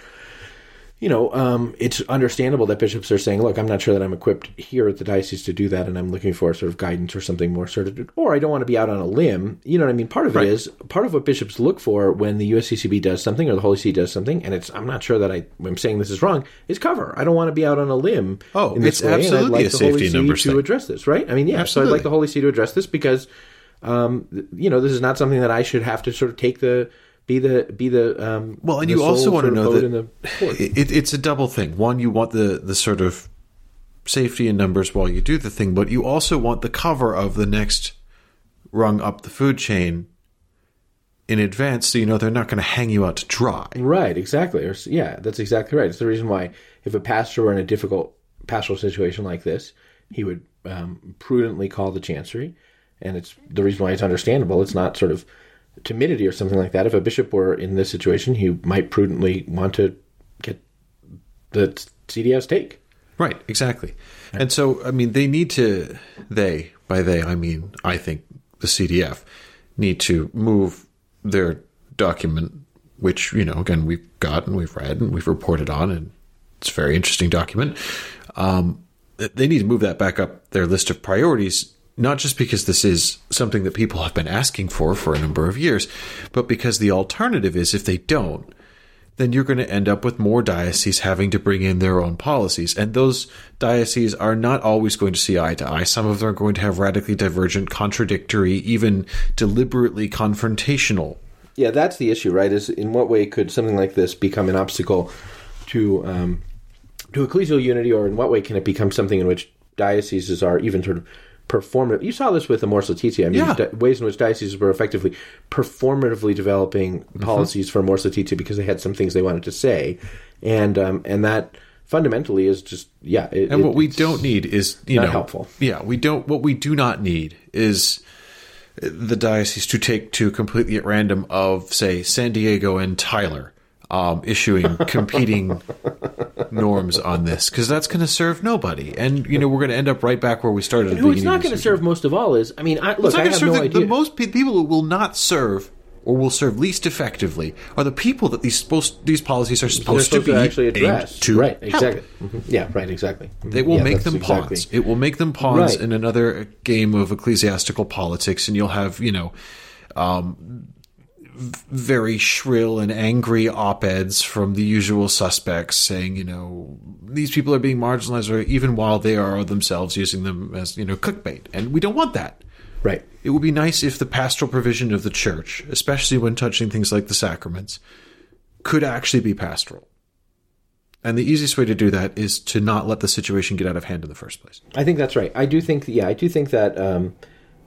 A: you know, um, it's understandable that bishops are saying, "Look, I'm not sure that I'm equipped here at the diocese to do that, and I'm looking for sort of guidance or something more sort of, or I don't want to be out on a limb." You know what I mean? Part of
B: Right.
A: it is part of what bishops look for when the USCCB does something or the Holy See does something, and it's I'm not sure that I am saying this is wrong. Is cover. I don't want to be out on a limb.
B: Oh, it's
A: way,
B: absolutely
A: like
B: a
A: the
B: safety
A: Holy
B: and
A: See
B: numbers
A: to
B: thing.
A: address this, right? I mean, yeah. So I'd like the Holy See to address this because um, you know, this is not something that I should have to sort of take the be the be the um,
B: Well, and
A: the
B: you also want to know that
A: in the court.
B: it, it's a double thing. One, you want the the sort of safety in numbers while you do the thing, but you also want the cover of the next rung up the food chain in advance, so you know they're not going to hang you out to dry.
A: right, exactly. Or, yeah, that's exactly right. It's the reason why if a pastor were in a difficult pastoral situation like this, he would um, prudently call the chancery, and it's the reason why it's understandable. It's not sort of timidity or something like that. If a bishop were in this situation, he might prudently want to get the CDF's take.
B: Right, exactly. And so, I mean, they need to, they, by they, I mean, I think the CDF need to move their document, which, you know, again, we've got and we've read and we've reported on, and it's a very interesting document. Um, they need to move that back up their list of priorities, not just because this is something that people have been asking for for a number of years, but because the alternative is if they don't, then you're going to end up with more dioceses having to bring in their own policies. And those dioceses are not always going to see eye to eye. Some of them are going to have radically divergent, contradictory, even deliberately confrontational.
A: Yeah, that's the issue, right? Is in what way could something like this become an obstacle to um, to ecclesial unity, or in what way can it become something in which dioceses are even sort of performative? You saw this with the Amoris Laetitia. I mean,
B: Yeah.
A: di- ways in which dioceses were effectively performatively developing
B: Mm-hmm.
A: policies for Amoris Laetitia because they had some things they wanted to say, and um, and that fundamentally is just yeah. It,
B: And what we don't need is you know
A: helpful.
B: Yeah, we don't. What we do not need is the diocese to take to completely at random of say San Diego and Tyler um, issuing competing norms on this because that's going to serve nobody, and you know we're going to end up right back where we started. the
A: Who it's not going to serve most of all is I mean I, look I have
B: serve
A: no
B: the,
A: idea.
B: the most pe- people who will not serve or will serve least effectively are the people that these supposed these policies are supposed,
A: supposed
B: to
A: to
B: be
A: actually
B: aimed
A: address
B: to
A: right
B: help.
A: exactly Mhm. yeah right exactly.
B: They will
A: Yeah,
B: make them
A: exactly-
B: pawns. It will make them pawns
A: Right.
B: in another game of ecclesiastical politics, and you'll have you know, um, very shrill and angry op-eds from the usual suspects saying, you know, these people are being marginalized, or even while they are themselves using them as you know clickbait, and we don't want that.
A: right
B: It would be nice if the pastoral provision of the church, especially when touching things like the sacraments, could actually be pastoral. And the easiest way to do that is to not let the situation get out of hand in the first place.
A: I think that's right. I do think, yeah, I do think that um,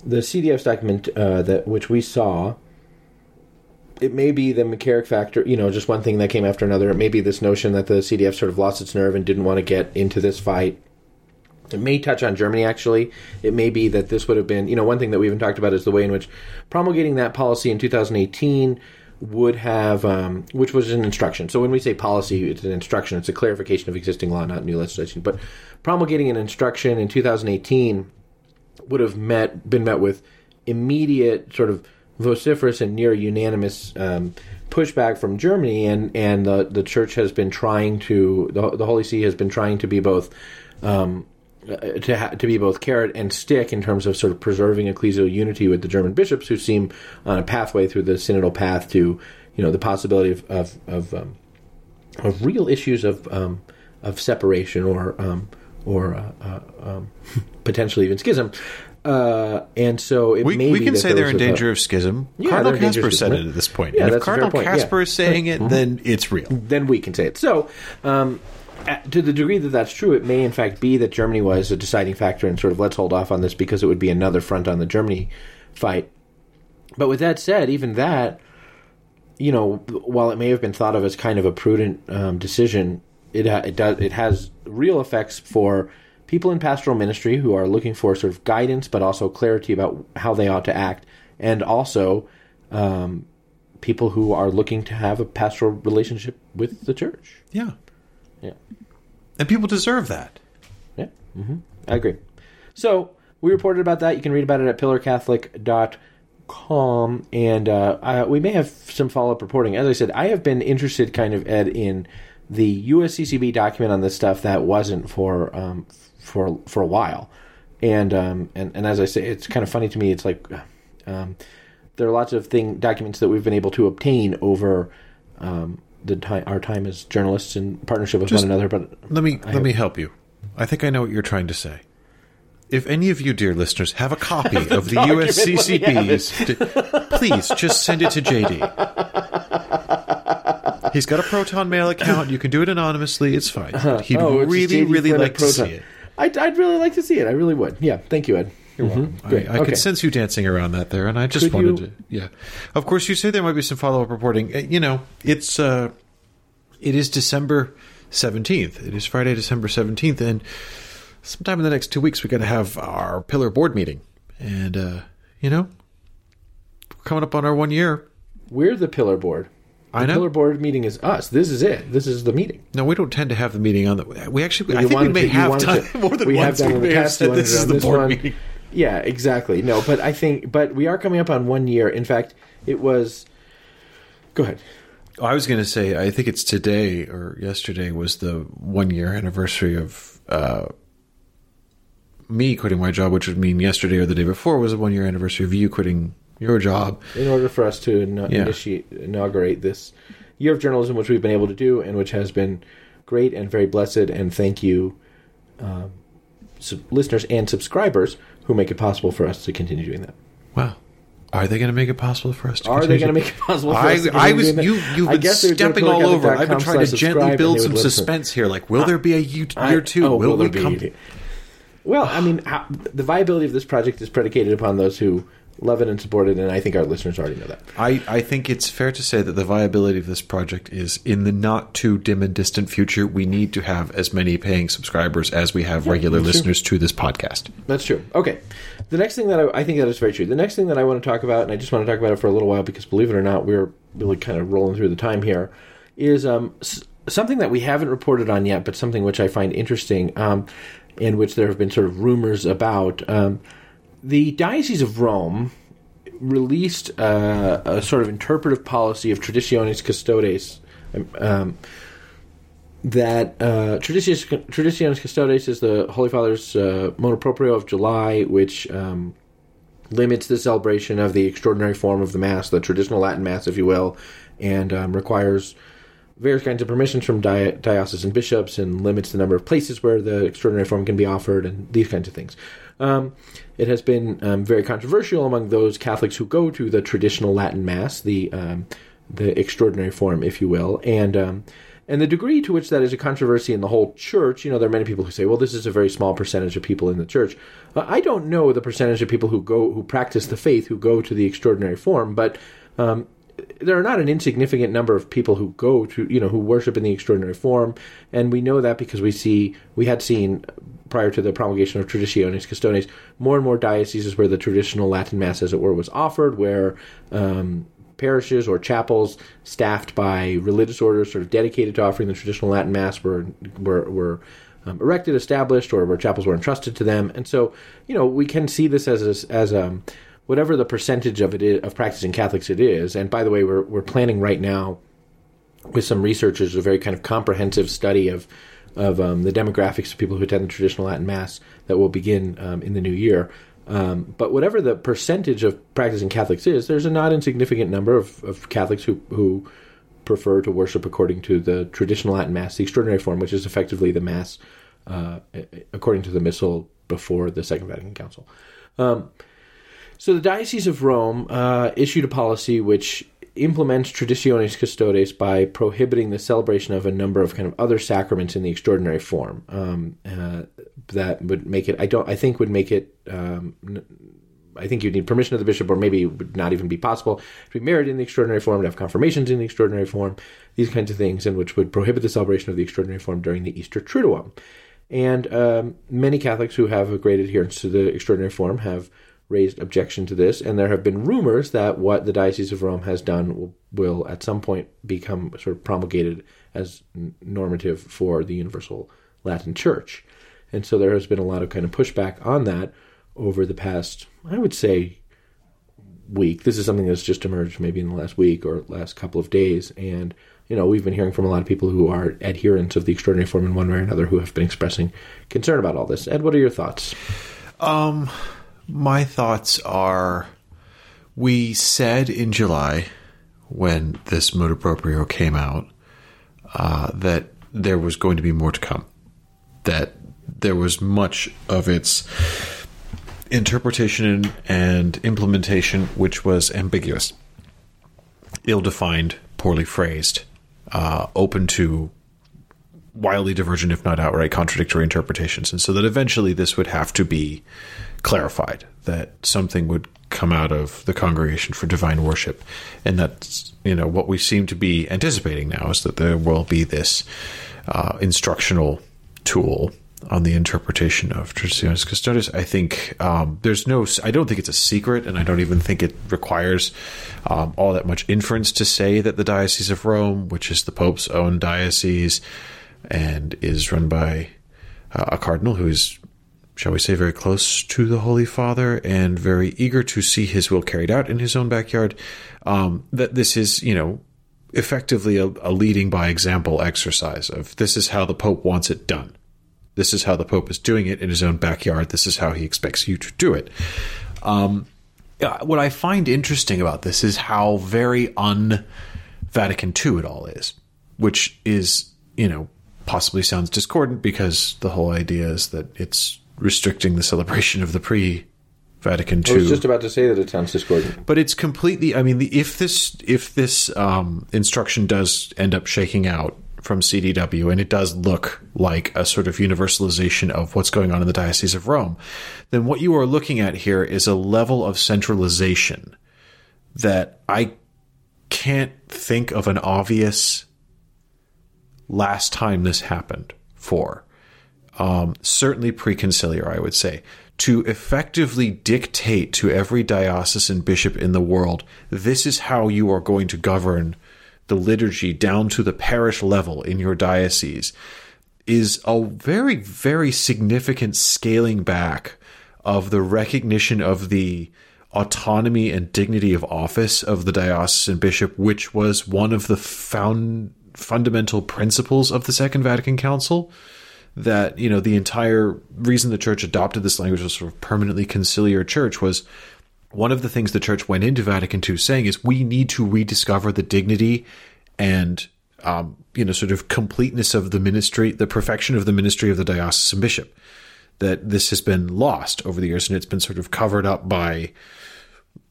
A: the CDF's document uh, that which we saw, it may be the McCarrick factor. You know, just one thing that came after another. It may be this notion that the CDF sort of lost its nerve and didn't want to get into this fight. It may touch on Germany. Actually, it may be that this would have been. You know, one thing that we haven't talked about is the way in which promulgating that policy in 2018 would have, um, which was an instruction. So when we say policy, it's an instruction. It's a clarification of existing law, not new legislation. But promulgating an instruction in 2018 would have met been met with immediate sort of vociferous and near unanimous um, pushback from Germany, and and the the church has been trying to the, the Holy See has been trying to be both. Um, uh, to ha- to be both carrot and stick in terms of sort of preserving ecclesial unity with the German bishops who seem on a pathway through the synodal path to you know the possibility of of of, um, of real issues of um, of separation or um, or uh, uh, um, potentially even schism. Uh, and so it
B: We,
A: may
B: we can
A: that
B: say they're in
A: a-
B: danger of schism.
A: Yeah,
B: Cardinal
A: they're in danger Kasper
B: said it at this point.
A: Yeah,
B: and if
A: a
B: Cardinal Kasper
A: yeah.
B: is saying it, then it's real.
A: then we can say it. So, um, at- to the degree that that's true, it may in fact be that Germany was a deciding factor, and sort of let's hold off on this because it would be another front on the Germany fight. But with that said, even that, you know, while it may have been thought of as kind of a prudent um, decision, it it does it has real effects for people in pastoral ministry who are looking for sort of guidance, but also clarity about how they ought to act, and also um, people who are looking to have a pastoral relationship with the church.
B: Yeah.
A: Yeah.
B: And people deserve that.
A: Yeah, hmm I agree. So we reported about that. You can read about it at pillarcatholic.com. And uh, I, we may have some follow up reporting. As I said, I have been interested, kind of, Ed, in the USCCB document on this stuff that wasn't for um, for for a while. And, um, and and as I say, it's kind of funny to me. It's like um, there are lots of thing documents that we've been able to obtain over um, the time our time as journalists in partnership with
B: Just-
A: one another. But
B: Let me
A: I
B: let me help you. I think I know what you're trying to say. If any of you, dear listeners, have a copy of the
A: document, let
B: USCCB's, please just send it to JD. He's got a Proton Mail account. You can do it anonymously. It's fine. But he'd
A: Oh,
B: really, really like to see it.
A: I'd, I'd really like to see it. I really would. Yeah. Thank you, Ed. You're welcome. Great.
B: I, I
A: okay.
B: could sense you dancing around that there, and I just
A: Could
B: wanted
A: you-
B: to. Yeah, of course. You say there might be some follow up reporting. Uh, You know, it's uh, it is December seventeenth. It is Friday, December seventeenth, and sometime in the next two weeks we got to have our pillar board meeting, and uh, you know, we're coming up on our one year.
A: We're the pillar board. The
B: I know.
A: pillar board meeting is us. This is it. This is the meeting.
B: No, we don't tend to have the meeting on the. We actually, I think we may
A: to-
B: have done
A: to-
B: more than
A: we have
B: once.
A: done
B: we
A: in the
B: may have
A: past,
B: said this is the board
A: one.
B: meeting.
A: Yeah, exactly. No, but I think, but we are coming up on one year. In fact, it was. Go ahead.
B: Oh, I was going to say, I think it's today or yesterday was the one year anniversary of uh, me quitting my job, which would mean yesterday or the day before was the one year anniversary of you quitting your job.
A: in order for us to ina-
B: Yeah.
A: initiate inaugurate this year of journalism, which we've been able to do, and which has been great and very blessed. And thank you, um, sub- listeners and subscribers, who make it possible for us to continue doing that.
B: Wow. Are they going to make it possible for us to?
A: Are they going to make it possible? For
B: I,
A: us to
B: I
A: continue
B: was
A: doing that?
B: you. You've
A: I
B: been
A: guess they would go to
B: stepping all over. I've been trying to gently build some
A: would let us know.
B: suspense here. Like, will there be a year,
A: I-
B: two?
A: oh,
B: will,
A: there
B: we come?
A: Well, I mean, how, the viability of this project is predicated upon those who love it and support it, and I think our listeners already know that.
B: I, I think it's fair to say that the viability of this project is in the not too dim and distant future. We need to have as many paying subscribers as we have regular
A: that's true.
B: listeners to this podcast.
A: That's true. Okay. The next thing that I, I think that is very true. The next thing that I want to talk about, and I just want to talk about it for a little while because believe it or not, we're really kind of rolling through the time here, is um, s- something that we haven't reported on yet, but something which I find interesting, um, and which there have been sort of rumors about. Um, the Diocese of Rome released uh, a sort of interpretive policy of Traditionis Custodes. Um, that uh, Traditionis, Traditionis Custodes is the Holy Father's uh, motu proprio of July, which um, limits the celebration of the extraordinary form of the Mass, the traditional Latin Mass, if you will, and um, requires various kinds of permissions from di- diocesan bishops and limits the number of places where the extraordinary form can be offered and these kinds of things. Um, it has been um, very controversial among those Catholics who go to the traditional Latin Mass, the um, the extraordinary form, if you will, and um, and the degree to which that is a controversy in the whole church. You know, there are many people who say, "Well, this is a very small percentage of people in the church." Uh, I don't know the percentage of people who go who practice the faith who go to the extraordinary form, but um, there are not an insignificant number of people who go to you know who worship in the extraordinary form, and we know that because we see we had seen prior to the promulgation of Traditionis Custodes more and more dioceses where the traditional Latin Mass, as it were, was offered, where um, parishes or chapels staffed by religious orders, sort of dedicated to offering the traditional Latin Mass, were were were um, erected, established, or where chapels were entrusted to them, and so you know we can see this as a, as um, whatever the percentage of it is, of practicing Catholics it is. And by the way, we're we're planning right now with some researchers a very kind of comprehensive study of of um, the demographics of people who attend the traditional Latin Mass that will begin um, in the new year. Um, but whatever the percentage of practicing Catholics is, there's a not insignificant number of, of Catholics who who prefer to worship according to the traditional Latin Mass, the extraordinary form, which is effectively the Mass uh, according to the Missal before the Second Vatican Council. Um, so the Diocese of Rome uh, issued a policy which implements Traditionis Custodes by prohibiting the celebration of a number of kind of other sacraments in the extraordinary form. Um, uh, that would make it. I don't. I think would make it. Um, I think you'd need permission of the bishop, or maybe it would not even be possible to be married in the extraordinary form, to have confirmations in the extraordinary form, these kinds of things, and which would prohibit the celebration of the extraordinary form during the Easter Triduum. And um, many Catholics who have a great adherence to the extraordinary form have raised objection to this, and there have been rumors that what the Diocese of Rome has done will, will at some point become sort of promulgated as normative for the Universal Latin Church. And so there has been a lot of kind of pushback on that over the past, I would say, week. This is something that's just emerged maybe in the last week or last couple of days. And, you know, we've been hearing from a lot of people who are adherents of the extraordinary form in one way or another who have been expressing concern about all this. Ed, what are your thoughts?
B: Um, my thoughts are we said in July when this motu proprio came out uh, that there was going to be more to come. That there was much of its interpretation and implementation which was ambiguous, ill defined, poorly phrased, uh, open to wildly divergent, if not outright contradictory interpretations. And so that eventually this would have to be clarified, that something would come out of the Congregation for Divine Worship. And that's, you know, what we seem to be anticipating now is that there will be this uh, instructional tool on the interpretation of Traditionis Custodes. I think um, there's no, I don't think it's a secret, and I don't even think it requires um, all that much inference to say that the Diocese of Rome, which is the Pope's own diocese, and is run by uh, a cardinal who is, shall we say, very close to the Holy Father and very eager to see his will carried out in his own backyard. Um, that this is, you know, effectively a, a leading by example exercise of this is how the Pope wants it done. This is how the Pope is doing it in his own backyard. This is how he expects you to do it. Um, what I find interesting about this is how very un Vatican II it all is, which is, you know, possibly sounds discordant because the whole idea is that it's restricting the celebration of the pre Vatican II.
A: I was just about to say that it sounds discordant.
B: but it's completely. I mean, the, if this if this um, instruction does end up shaking out from CDW, and it does look like a sort of universalization of what's going on in the Diocese of Rome, then what you are looking at here is a level of centralization that I can't think of an obvious last time this happened for. Um, certainly preconciliar, I would say, to effectively dictate to every diocesan bishop in the world this is how you are going to govern the liturgy down to the parish level in your diocese is a very, very significant scaling back of the recognition of the autonomy and dignity of office of the diocesan bishop, which was one of the found fundamental principles of the Second Vatican Council. That you know the entire reason the church adopted this language as sort of permanently conciliar church was one of the things the church went into Vatican II saying is we need to rediscover the dignity and um, you know sort of completeness of the ministry, the perfection of the ministry of the diocesan bishop. That this has been lost over the years and it's been sort of covered up by,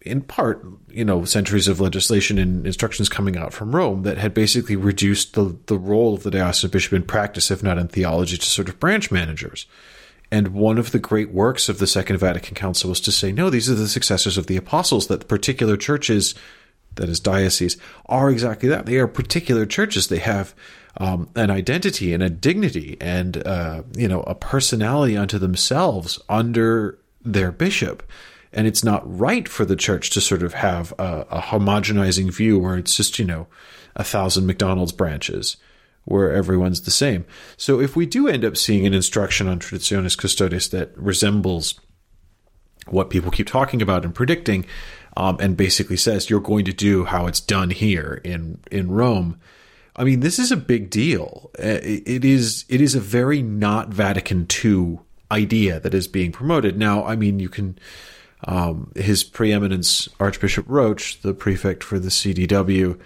B: in part, you know, centuries of legislation and instructions coming out from Rome that had basically reduced the the role of the diocesan bishop in practice, if not in theology, to sort of branch managers. And one of the great works of the Second Vatican Council was to say, no, these are the successors of the apostles, that particular churches, that is dioceses, are exactly that. They are particular churches. They have um, an identity and a dignity and, uh, you know, a personality unto themselves under their bishop. And it's not right for the church to sort of have a, a homogenizing view where it's just, you know, a thousand McDonald's branches where everyone's the same. So if we do end up seeing an instruction on Traditionis Custodes that resembles what people keep talking about and predicting, um, and basically says you're going to do how it's done here in in Rome. I mean, this is a big deal. Uh, It is it is a very not Vatican II idea that is being promoted now. I mean, you can. Um, his preeminence Archbishop Roche, the prefect for the CDW,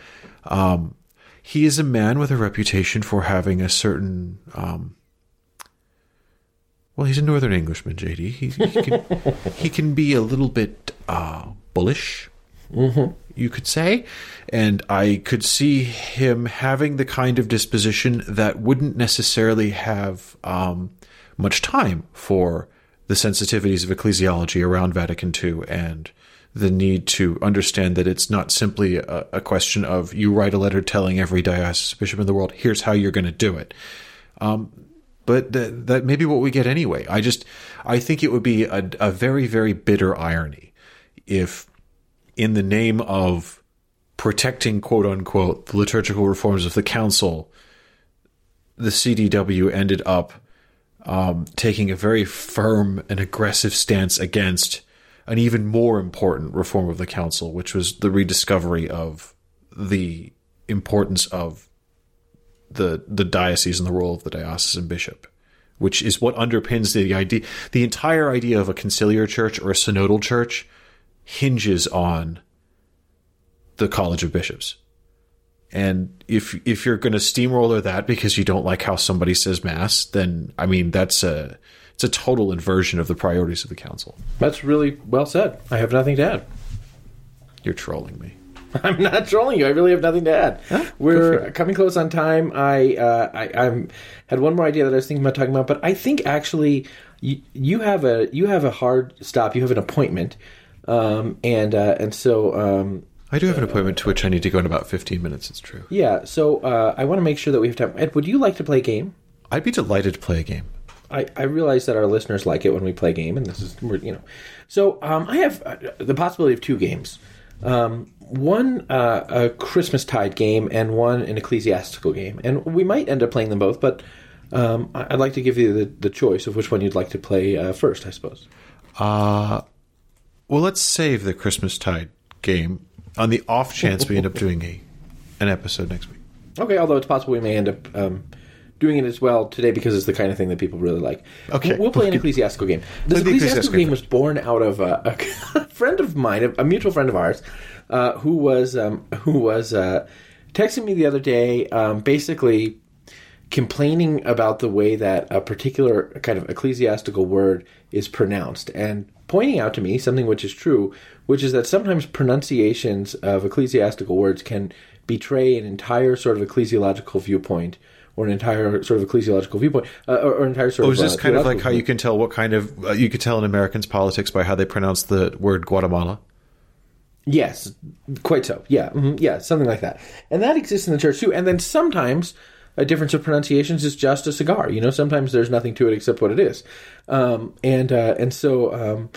B: um, he is a man with a reputation for having a certain um, well he's a northern englishman jd he, he, can, he can be a little bit uh, bullish you could say. And i could see him having the kind of disposition that wouldn't necessarily have um, much time for the sensitivities of ecclesiology around vatican ii and the need to understand that it's not simply a, a question of you write a letter telling every diocesan bishop in the world, here's how you're going to do it. Um, but that, that may be what we get anyway. I just, I think it would be a, a very, very bitter irony if, in the name of protecting, quote unquote, the liturgical reforms of the council, the CDW ended up um, taking a very firm and aggressive stance against an even more important reform of the council, which was the rediscovery of the importance of the the diocese and the role of the diocesan bishop, which is what underpins the idea. The entire idea of a conciliar church or a synodal church hinges on the College of Bishops. And if if you're going to steamroller that because you don't like how somebody says mass, then I mean that's a it's a total inversion of the priorities of the council.
A: That's really well said. I have nothing to add.
B: You're trolling me.
A: I'm not trolling you. I really have nothing to add.
B: For
A: We're coming close on time. I, uh, I I'm had one more idea that I was thinking about talking about, but I think actually you, you have a you have a hard stop. You have an appointment, um, and uh, and so um,
B: I do have an appointment to which I need to go in about 15 minutes. It's true.
A: yeah. So uh, I want to make sure that we have time. Ed, would you like to play a game?
B: I'd be delighted to play a game.
A: I, I realize that our listeners like it when we play a game, and this is you know. So um, I have uh, the possibility of two games. Um, one uh, a Christmas tide game and one an ecclesiastical game, and we might end up playing them both. But um, I'd like to give you the, the choice of which one you'd like to play uh, first. I suppose.
B: Uh, well, let's save the Christmas Tide game on the off chance we end up doing a an episode next week.
A: Okay, although it's possible we may end up um, doing it as well today because it's the kind of thing that people really like.
B: Okay.
A: we'll play an ecclesiastical game. This
B: the
A: ecclesiastical
B: ecclesiastical
A: game was born out of a, a friend of mine, a, a mutual friend of ours, uh, who was um, who was uh, texting me the other day, um, basically complaining about the way that a particular kind of ecclesiastical word is pronounced and pointing out to me something which is true, which is that sometimes pronunciations of ecclesiastical words can betray an entire sort of ecclesiological viewpoint or an entire sort of ecclesiological viewpoint uh, or, or entire sort
B: Oh,
A: of
B: is this
A: uh,
B: kind of like how you can tell what kind of uh, you could tell in Americans politics by how they pronounce the word Guatemala?
A: Yes, quite so. Yeah, mhm, yeah, something like that. And that exists in the church too. And then sometimes a difference of pronunciations is just a cigar. You know, sometimes there's nothing to it except what it is. Um, and uh, and so um,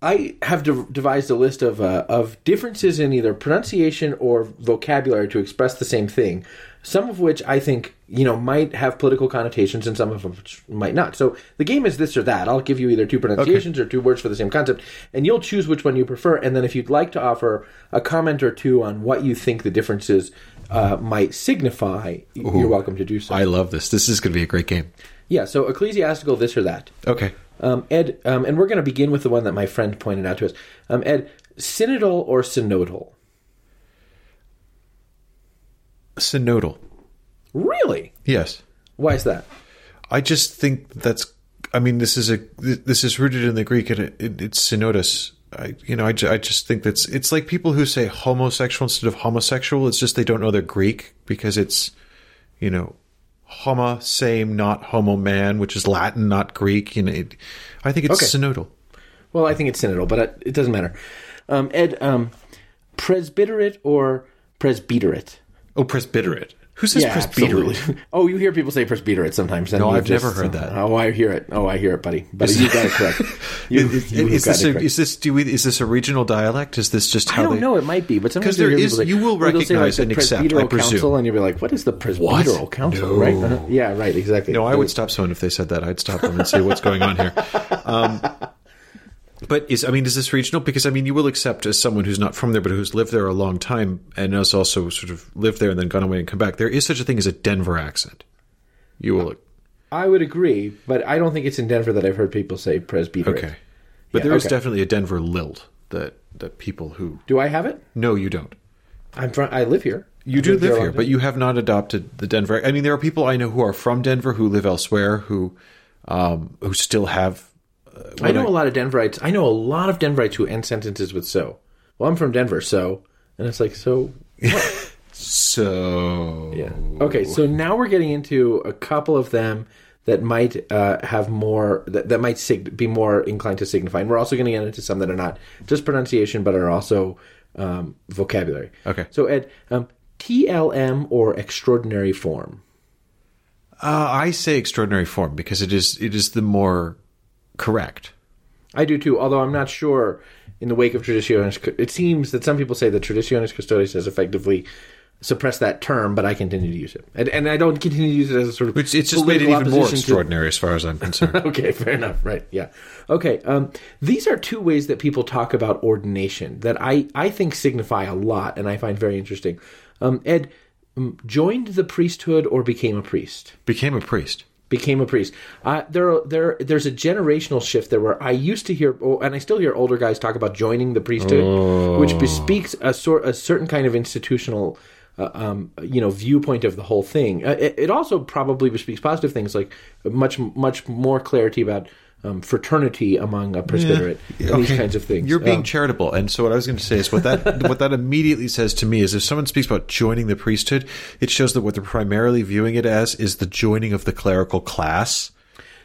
A: I have de- devised a list of uh, of differences in either pronunciation or vocabulary to express the same thing. Some of which I think you know might have political connotations, and some of which might not. So the game is this or that. I'll give you either two pronunciations or two words for the same concept, and you'll choose which one you prefer. And then if you'd like to offer a comment or two on what you think the differences uh, might signify, you're welcome to do so.
B: I love this. This is going to be a great game.
A: yeah. So ecclesiastical, this or that.
B: Okay.
A: Um, Ed, um, and we're going to begin with the one that my friend pointed out to us. Um, Ed, synodal or synodal?
B: Synodal.
A: Really?
B: Yes.
A: Why is that?
B: I just think that's. I mean, this is a this is rooted in the Greek, and it, it, it's synodus. I, you know, I, I just think that's it's like people who say homosexual instead of homosexual. It's just they don't know their Greek because it's, you know, homo same, not homo man, which is Latin, not Greek. You know, it, I think it's
A: Okay.
B: synodal.
A: Well, I think it's synodal, but it, it doesn't matter. Um, Ed, um, presbyterate or presbyterate?
B: Oh, presbyterate. Who says presbyterate?
A: absolutely. Oh, you hear people say presbyterate sometimes. and
B: No, I've never heard that.
A: Oh, I hear it. Oh, I hear it, buddy. Buddy, you got it correct. You,
B: Is,
A: you
B: is
A: got
B: this
A: it
B: a,
A: correct.
B: is this do we, is this a regional dialect? Is this just how?
A: I don't
B: they?
A: know. It might be, but sometimes
B: 'Because there
A: you hear
B: is- you will
A: or they'll say,
B: recognize
A: like,
B: and
A: the
B: accept, I presume.
A: council, and you'll be like, "What is the presbyteral
B: What?
A: council?"
B: No.
A: Right? Uh-huh. Yeah, right. Exactly.
B: No, I would stop someone if they said that. I'd stop them and say, "What's going on here?" Um, but is I mean, is this regional? Because I mean, you will accept as someone who's not from there, but who's lived there a long time and has also sort of lived there and then gone away and come back. There is such a thing as a Denver accent. You will
A: I would agree, but I don't think it's in Denver that I've heard people say presbyterate.
B: okay, but
A: Yeah,
B: there is
A: okay.
B: definitely a Denver lilt that that people who
A: Do I have it?
B: no, you don't.
A: I'm from. I live here.
B: You
A: I've
B: do live here, but you have not adopted the Denver. I mean, there are people I know who are from Denver who live elsewhere who um, who still have. Uh,
A: I know a lot of Denverites. I know a lot of Denverites who end sentences with "so." Well, I'm from Denver, so, and it's like so.
B: so
A: Yeah. Okay, so now we're getting into a couple of them that might uh, have more that, that might sig- be more inclined to signify. And we're also going to get into some that are not just pronunciation, but are also um, vocabulary.
B: Okay.
A: So Ed, um, TLM or extraordinary form.
B: Uh, I say extraordinary form because it is it is the more correct.
A: I do too, although I'm not sure. In the wake of Traditionis, it seems that some people say that Traditionis Custodes has effectively suppressed that term, but I continue to use it, and, and I don't continue to use it as a sort of.
B: It's, it's just made it even more
A: opposition to-
B: extraordinary as far as I'm concerned.
A: okay, fair enough. Right. Yeah. Okay. Um, these are two ways that people talk about ordination that I, I think signify a lot and I find very interesting. Um, Ed, um, joined the priesthood or became a priest?
B: Became a priest.
A: Became a priest. Uh, there, there, there's a generational shift there where I used to hear, oh, and I still hear older guys talk about joining the priesthood, which bespeaks a sort, a certain kind of institutional uh, um, you know viewpoint of the whole thing. Uh, it, it also probably bespeaks positive things like much much more clarity about um, fraternity among a presbyterate and these kinds of things.
B: You're being
A: Um,
B: charitable, and so what I was going to say is what that what that immediately says to me is if someone speaks about joining the priesthood, it shows that what they're primarily viewing it as is the joining of the clerical class,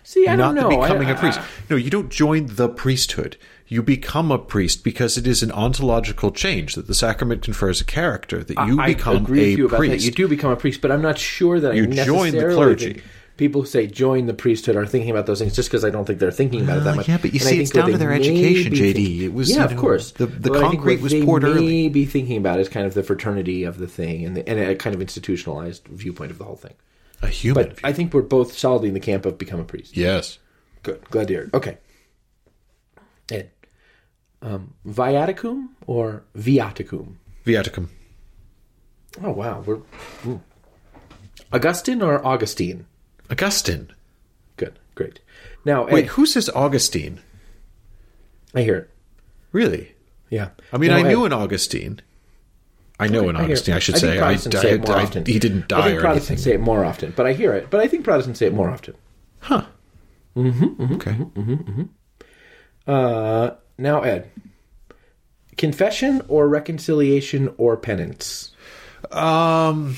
A: see, I
B: not
A: don't know.
B: the becoming
A: I-
B: a priest. No, you don't join the priesthood. You become a priest because it is an ontological change that the sacrament confers a character that you
A: I
B: become a
A: you
B: priest.
A: You do become a priest, but I'm not sure that
B: You
A: I
B: join the clergy.
A: People who say join the priesthood are thinking about those things just because I don't think they're thinking about it that much.
B: yeah, but you
A: And
B: see, it's down to their education, JD. It was,
A: yeah,
B: you
A: of course.
B: the- the
A: But I think
B: concrete
A: what
B: was poured
A: may
B: early.
A: be thinking about is kind of the fraternity of the thing and, the, and a kind of institutionalized viewpoint of the whole thing.
B: a human.
A: But I think we're both solidly in the camp of become a priest.
B: yes.
A: Good. Glad to hear it. Okay. Ed, um, viaticum or viaticum?
B: Viaticum.
A: Oh wow, we're ooh. Augustine or Augustine?
B: Augustine.
A: Good, great. Now,
B: Wait, who says Augustine?
A: I hear it.
B: Really?
A: Yeah,
B: I mean, I knew an Augustine. I know an
A: I it.
B: I should
A: I
B: say, I,
A: say it more often.
B: he didn't die I
A: think
B: or
A: Protestants
B: anything.
A: say it more often, but I hear it. But I think Protestants say it more often.
B: Huh. Mm-hmm, okay.
A: Uh, now, Ed, confession or reconciliation or penance?
B: Um.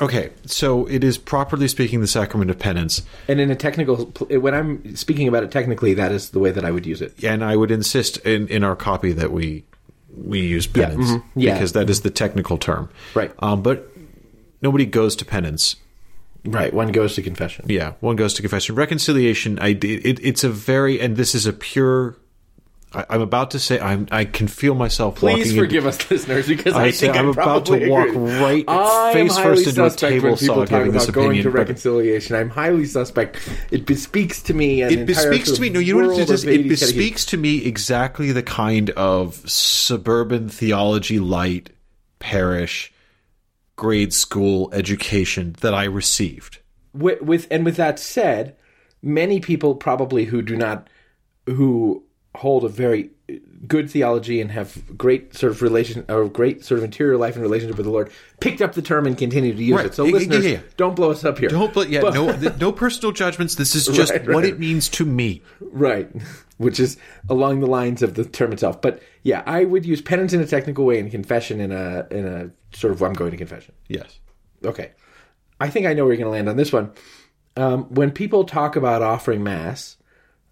B: Okay, so it is properly speaking the sacrament of penance,
A: And in a technical, when I'm speaking about it technically, that is the way that I would use it.
B: and I would insist in, in our copy that we we use penance
A: mhm, yeah.
B: because that is the technical term,
A: Right.
B: Um, but nobody goes to penance.
A: Right. One goes to confession.
B: Yeah, one goes to confession. Reconciliation, I it, it's a very and this is a pure. I, I'm about to say I'm. I can feel myself
A: Please
B: walking.
A: forgive us, listeners, because I,
B: I
A: think
B: I'm about to
A: probably
B: walk right
A: I am
B: face first into a table saw giving this
A: going
B: opinion,
A: to reconciliation. I'm highly suspect. It bespeaks to me. An
B: it bespeaks to me. No, you know what
A: world
B: it is.
A: of
B: It
A: 80s
B: bespeaks to me exactly the kind of suburban theology light parish grade school education that I received.
A: with, with and with that said, many people probably who do not who hold a very good theology and have great sort of relation or great sort of interior life and relationship with the Lord picked up the term and continued to use
B: Right.
A: it. So
B: Yeah,
A: listeners,
B: yeah.
A: don't blow us up here.
B: Don't, but yeah, no, th- no personal judgments. This is just
A: Right,
B: what
A: right.
B: it means to me.
A: Right. Which is along the lines of the term itself. But yeah, I would use penance in a technical way and confession in a in a sort of I'm going to confession.
B: Yes.
A: Okay. I think I know where you're going to land on this one. Um, when people talk about offering mass,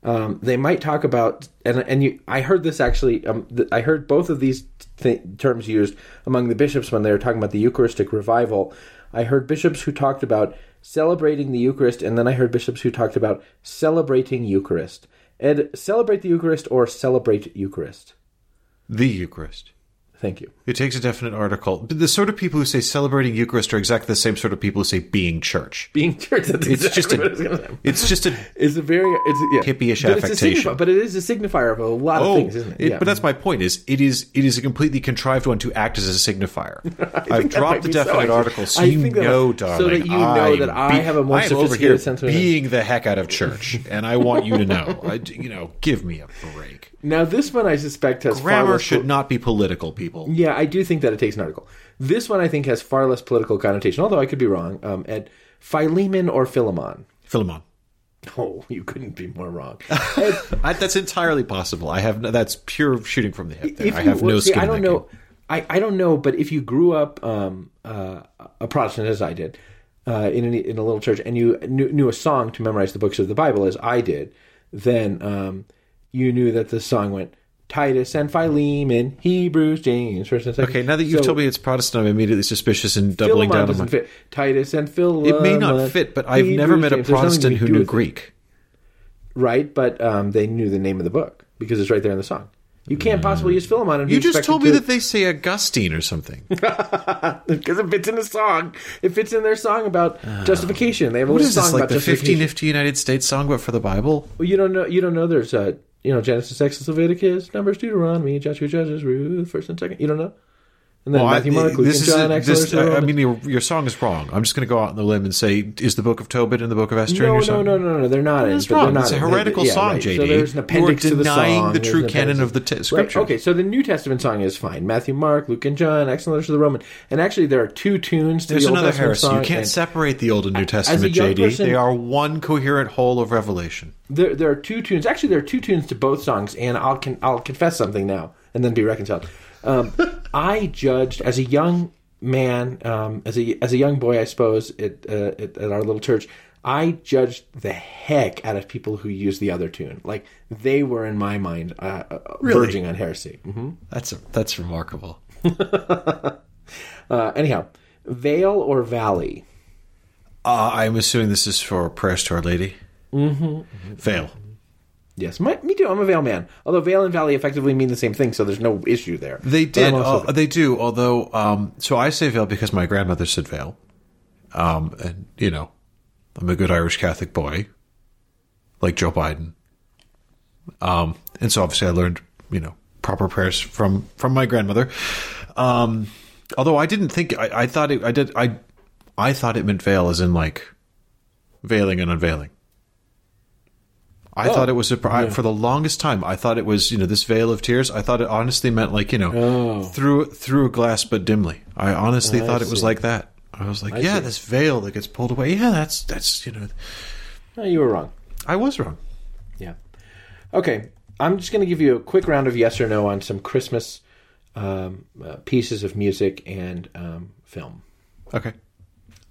A: um, they might talk about and and you. I heard this actually. Um, th- I heard both of these th- terms used among the bishops when they were talking about the Eucharistic revival. I heard bishops who talked about celebrating the Eucharist, and then I heard bishops who talked about celebrating Eucharist. Ed, celebrate the Eucharist or celebrate Eucharist?
B: The Eucharist.
A: Thank you.
B: It takes a definite article. But the sort of people who say celebrating Eucharist are exactly the same sort of people who say being church.
A: Being church. That's
B: It's
A: exactly
B: just
A: what I was
B: a,
A: say.
B: it's just a
A: It's a very it's a, yeah.
B: Hippie-ish
A: but it's a
B: affectation.
A: signifi- but it is a signifier of a lot of
B: Oh,
A: things, isn't it?
B: it-
A: yeah.
B: but that's my point. Is it is it is a completely contrived one to act as a signifier. I've dropped the
A: be so,
B: definite article, so
A: I
B: you
A: think that-
B: know,
A: so that you know
B: I'm
A: that I have a more
B: I'm over here
A: sense of-
B: being the heck out of church, and I want you to know. I, you know, give me a break.
A: Now this one I suspect has far
B: Grammar
A: less
B: should not be political, people.
A: Yeah, I do think that it takes an article. This one I think has far less political connotation, although I could be wrong. Um, Ed, Philemon or Philemon?
B: Philemon.
A: Oh, you couldn't be more wrong. Ed,
B: I, that's entirely possible. I have no, that's pure shooting from the hip. There. I
A: you-
B: have no
A: see,
B: skin.
A: I don't
B: that
A: know.
B: game.
A: I, I don't know, but if you grew up um, uh, a Protestant as I did uh, in a, in a little church, and you knew, knew a song to memorize the books of the Bible as I did, then um, you knew that the song went Titus and Philemon, in Hebrews, James, First and Second.
B: Okay, now that you've
A: So,
B: told me it's Protestant, I'm immediately suspicious and doubling
A: Philemon
B: down on my.
A: fit. Titus and Philemon.
B: It may not fit, but I've never met a
A: James.
B: Protestant who knew
A: with it.
B: Greek.
A: right? But um, they knew the name of the book because it's right there in the song. You can't possibly use Philemon.
B: You just told me
A: to-
B: that they say Augustine or something.
A: because it fits in the song. It fits in their song about justification. They have a
B: What
A: little
B: is this,
A: song
B: like
A: about
B: the
A: justification.
B: 50 Nifty United States song, but for the Bible?
A: Well, you don't know. You don't know. There's uh, you know Genesis, Exodus, Leviticus, Numbers, Deuteronomy, Joshua, Judges, Ruth, First and Second. You don't know. And then
B: Well,
A: Matthew, Mark, Luke,
B: this is
A: John
B: a, this, I, I mean, your, your song is wrong. I'm just going to go out on the limb and say, is the Book of Tobit and the Book of Esther in
A: no,
B: your
A: no,
B: song?
A: no, no, no. They're not in.
B: It's
A: but
B: wrong.
A: They're not
B: It's a
A: in.
B: heretical
A: Yeah,
B: song,
A: right.
B: JD.
A: So there's an appendix to the
B: denying the true canon of the t-
A: Right,
B: scripture.
A: Okay, so the New Testament song is fine. Matthew, Mark, Luke, and John. Excellent letters to the Roman. And actually, there are two tunes to
B: There's
A: the Old
B: another
A: Testament There's another
B: heresy.
A: song.
B: You can't separate the Old and New Testament, JD.
A: person-
B: they are one coherent whole of Revelation.
A: there, there are two tunes. Actually, there are two tunes to both songs, and I'll I'll confess something now, and then be reconciled. Um, I judged as a young man, um, as a as a young boy, I suppose, at, uh, at at our little church. I judged the heck out of people who used the other tune. Like they were in my mind uh, uh,
B: Really?
A: verging on heresy. hmm
B: That's that's remarkable.
A: Uh, anyhow, Vale or Valley?
B: Uh, I'm assuming this is for prayers to Our Lady. Mm-hmm. Vale.
A: Yes, my, me too. I'm a Vale man. Although Vale and Valley effectively mean the same thing, so there's no issue there.
B: They did. Uh, they do. Although, um, so I say vale because my grandmother said vale. Um, and you know, I'm a good Irish Catholic boy, like Joe Biden. Um, and so obviously I learned, you know, proper prayers from from my grandmother. Um, although I didn't think I, I thought it. I did. I I thought it meant veil as in like veiling and unveiling. I
A: Oh,
B: thought it was a, I- for the longest time. I thought it was you know this veil of tears. I thought it honestly meant like you know
A: Oh.
B: through through a glass but dimly. I honestly
A: I
B: thought it was like that. I was like,
A: I
B: yeah,
A: see.
B: this veil that gets pulled away. Yeah, that's that's you know.
A: No, you were wrong.
B: I was wrong.
A: Yeah. Okay. I'm just going to give you a quick round of yes or no on some Christmas um, uh, pieces of music and um, film.
B: Okay,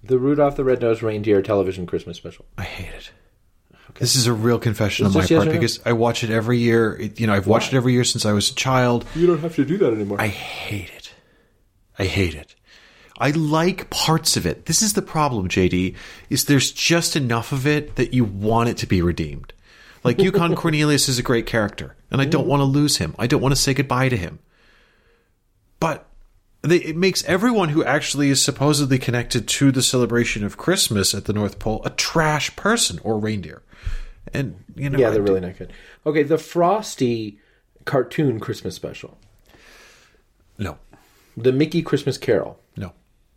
A: The Rudolph the Red-Nosed Reindeer television Christmas special.
B: I hate it. This is a real confession
A: Is
B: on my
A: this yes
B: part
A: no?
B: because I watch it every year. It, you know, I've watched it every year since I was a child.
A: You don't have to do that anymore.
B: I hate it. I hate it. I like parts of it. This is the problem, JD, is there's just enough of it that you want it to be redeemed. Like Yukon Cornelius is a great character, and I don't want to lose him. I don't want to say goodbye to him. But they, it makes everyone who actually is supposedly connected to the celebration of Christmas at the North Pole a trash person or reindeer. And you know,
A: yeah, they're
B: do-
A: really not good. Okay, the Frosty cartoon Christmas special.
B: no,
A: The Mickey Christmas Carol.
B: no.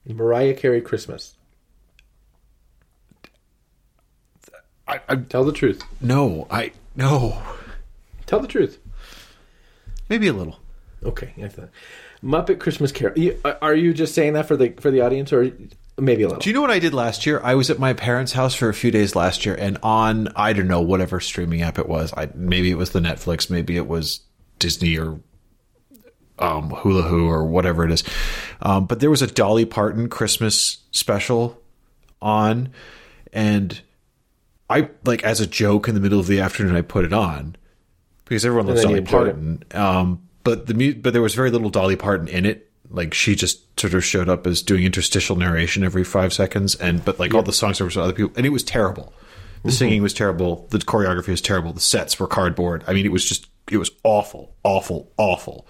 A: Mariah Carey Christmas.
B: I, I
A: Tell the truth.
B: no, I no.
A: Tell the truth.
B: Maybe a little.
A: Okay. I thought. Muppet Christmas Carol. Uh, are you just saying that for the for the audience, or maybe a little?
B: Do you know what I did last year? I was at my parents' house for a few days last year, and on I don't know whatever streaming app it was. I maybe it was the Netflix, maybe it was Disney or um, Hula Hoo or whatever it is. Um, but there was a Dolly Parton Christmas special on, and I like as a joke in the middle of the afternoon I put it on because everyone loves Dolly. Parton. Um, but the but there was very little Dolly Parton in it. Like she just sort of showed up as doing interstitial narration every five seconds, and but like all the songs were from other people, and it was terrible. The
A: Mm-hmm.
B: singing was terrible. The choreography was terrible. The sets were cardboard. I mean, it was just it was awful, awful, awful.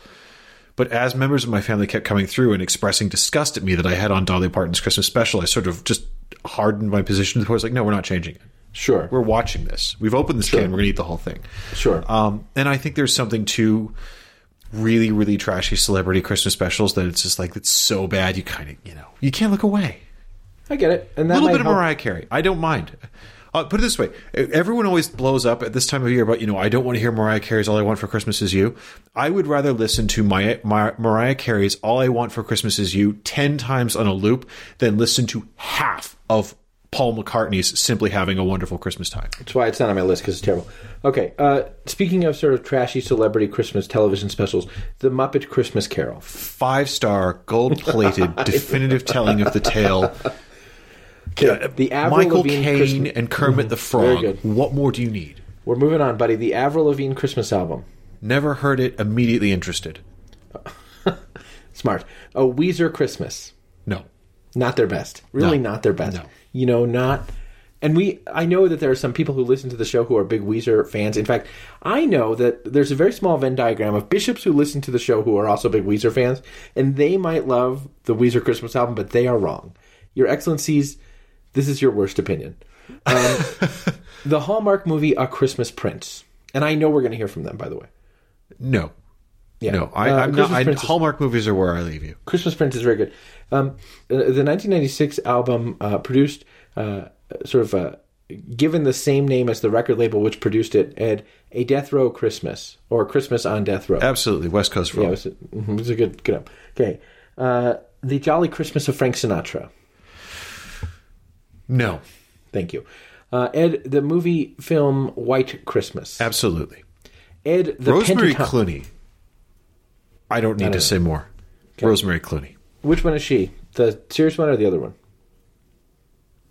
B: But as members of my family kept coming through and expressing disgust at me that I had on Dolly Parton's Christmas special, I sort of just hardened my position to the point. I was like, no, we're not changing it.
A: Sure.
B: We're watching this. We've opened this can. We're going to eat the whole thing.
A: Sure.
B: Um, and I think there's something to really, really trashy celebrity Christmas specials that it's just like it's so bad you kind of you know you can't look away.
A: I get it. And
B: A
A: that
B: little bit of. Mariah Carey. I don't mind. Uh, put it this way: everyone always blows up at this time of year about you know I don't want to hear Mariah Carey's "All I Want for Christmas Is You." I would rather listen to my, my Mariah Carey's "All I Want for Christmas Is You" ten times on a loop than listen to half of Paul McCartney's "Simply Having a Wonderful Christmas Time."
A: That's why it's not on my list because it's terrible. Okay. Uh, speaking of sort of trashy celebrity Christmas television specials, the Muppet Christmas Carol.
B: Five star, gold plated, definitive telling of the tale.
A: Okay, the Avril
B: Michael Caine
A: Christmas-
B: and Kermit the Frog. What more do you need?
A: We're moving on, buddy. The Avril Lavigne Christmas album.
B: Never heard it. Immediately interested.
A: Smart. A Weezer Christmas.
B: No.
A: Not their best. Really
B: No.
A: not their best.
B: No.
A: You know, not. And we, I know that there are some people who listen to the show who are big Weezer fans. In fact, I know that there's a very small Venn diagram of bishops who listen to the show who are also big Weezer fans, and they might love the Weezer Christmas album, but they are wrong. Your Excellencies, this is your worst opinion. Um, the Hallmark movie A Christmas Prince, and I know we're going to hear from them, by the way.
B: No.
A: Yeah.
B: No. I,
A: Uh,
B: I'm not. I, Hallmark movies are where I leave you.
A: Christmas Prince is very good. Um, uh, the 1996 album uh, produced, uh, sort of, uh, given the same name as the record label which produced it, had a Death Row Christmas or Christmas on Death Row.
B: Absolutely. West Coast
A: Yeah,
B: Roll.
A: it was, a, mhm, it was a good, good. Okay, uh, the Jolly Christmas of Frank Sinatra.
B: no.
A: Thank you, uh, Ed. The movie film White Christmas.
B: Absolutely.
A: Ed. The
B: Rosemary
A: Pentaton-
B: Clooney. I don't need to
A: know.
B: say more. Rosemary Clooney.
A: Which one is she? The serious one or the other one?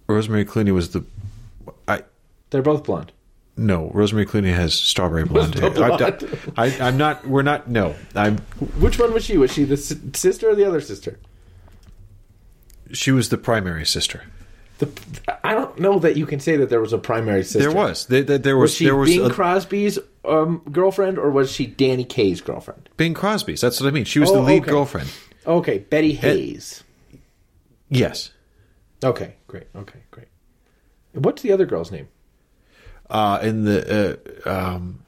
B: Rosemary Clooney was the. I
A: They're both blonde.
B: no. Rosemary Clooney has strawberry blonde hair.
A: blonde.
B: I, I, I'm not. We're not. No. I'm.
A: Which one was she? Was she the sister or the other sister?
B: She was the primary sister.
A: The, I don't know that you can say that there was a primary sister.
B: There was. There, there, there
A: Was
B: was.
A: she
B: there was
A: Bing
B: a-
A: Crosby's um, girlfriend or was she Danny Kaye's girlfriend?
B: Bing Crosby's. That's what I mean. She was the
A: Oh,
B: lead
A: okay.
B: girlfriend.
A: Okay, Betty Haynes.
B: Yes.
A: Okay, great. Okay, great. What's the other girl's name?
B: Uh, in the uh, um,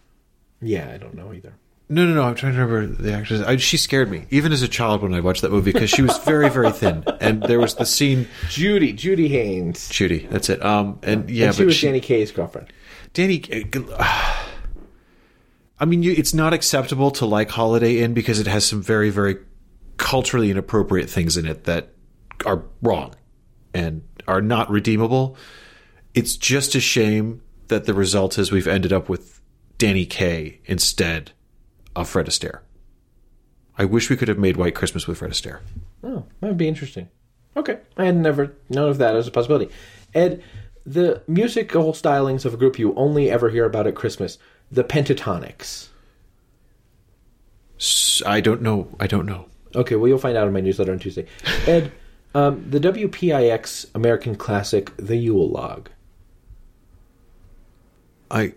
A: Yeah, I don't know either.
B: No, no, no. I'm trying to remember the actress. I, she scared me, even as a child when I watched that movie, because she was very, very thin. And there was the scene.
A: Judy, Judy Haynes.
B: Judy, that's it. Um, and yeah,
A: and she
B: but
A: was
B: she,
A: Danny Kaye's girlfriend.
B: Danny. I mean, you, it's not acceptable to like Holiday Inn because it has some very, very culturally inappropriate things in it that are wrong and are not redeemable. It's just a shame that the result is we've ended up with Danny Kaye instead of Fred Astaire. I wish we could have made White Christmas with Fred Astaire.
A: Oh, that would be interesting. Okay, I had never known of that as a possibility. Ed, the musical stylings of a group you only ever hear about at Christmas, the Pentatonix.
B: S- I don't know. I don't know.
A: Okay, well, you'll find out in my newsletter on Tuesday. Ed, um, the WPIX American classic, The Yule Log.
B: I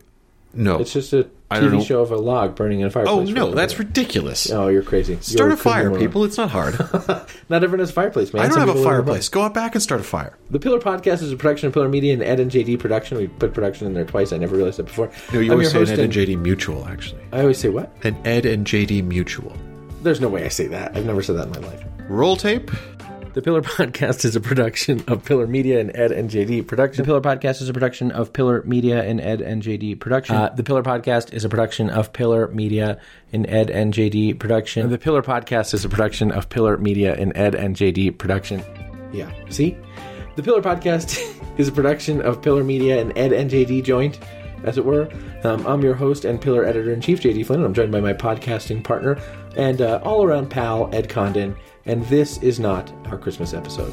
B: no.
A: It's just a
B: I don't
A: TV
B: know.
A: show of a log burning in a fireplace.
B: oh
A: for
B: no, that's ridiculous.
A: Oh, you're crazy.
B: Start
A: You're
B: a fire,
A: criminal.
B: people. It's not hard.
A: Not everyone has a fireplace, man.
B: I don't
A: Some
B: have a
A: people live in
B: fireplace. Go out back and start a fire.
A: The Pillar Podcast is a production of Pillar Media and Ed and JD Production. We put production in there twice. I never realized that before.
B: No, you
A: I'm
B: always say
A: your
B: an
A: host
B: Ed and JD mutual, actually.
A: I always say what?
B: An Ed and JD mutual.
A: There's no way I say that. I've never said that in my life.
B: Roll tape.
A: The Pillar Podcast is a production of Pillar Media and Ed and JD Production. The Pillar Podcast is a production of Pillar Media and Ed and JD Production. Uh, the Pillar Podcast is a production of Pillar Media and Ed and JD Production. The Pillar Podcast is a production of Pillar Media and Ed and JD Production. Yeah, see? The Pillar Podcast is a production of Pillar Media and Ed and JD Joint, as it were. Um, I'm your host and Pillar Editor in Chief, JD Flynn, and I'm joined by my podcasting partner and uh, all around pal, Ed Condon and this is not our Christmas episode.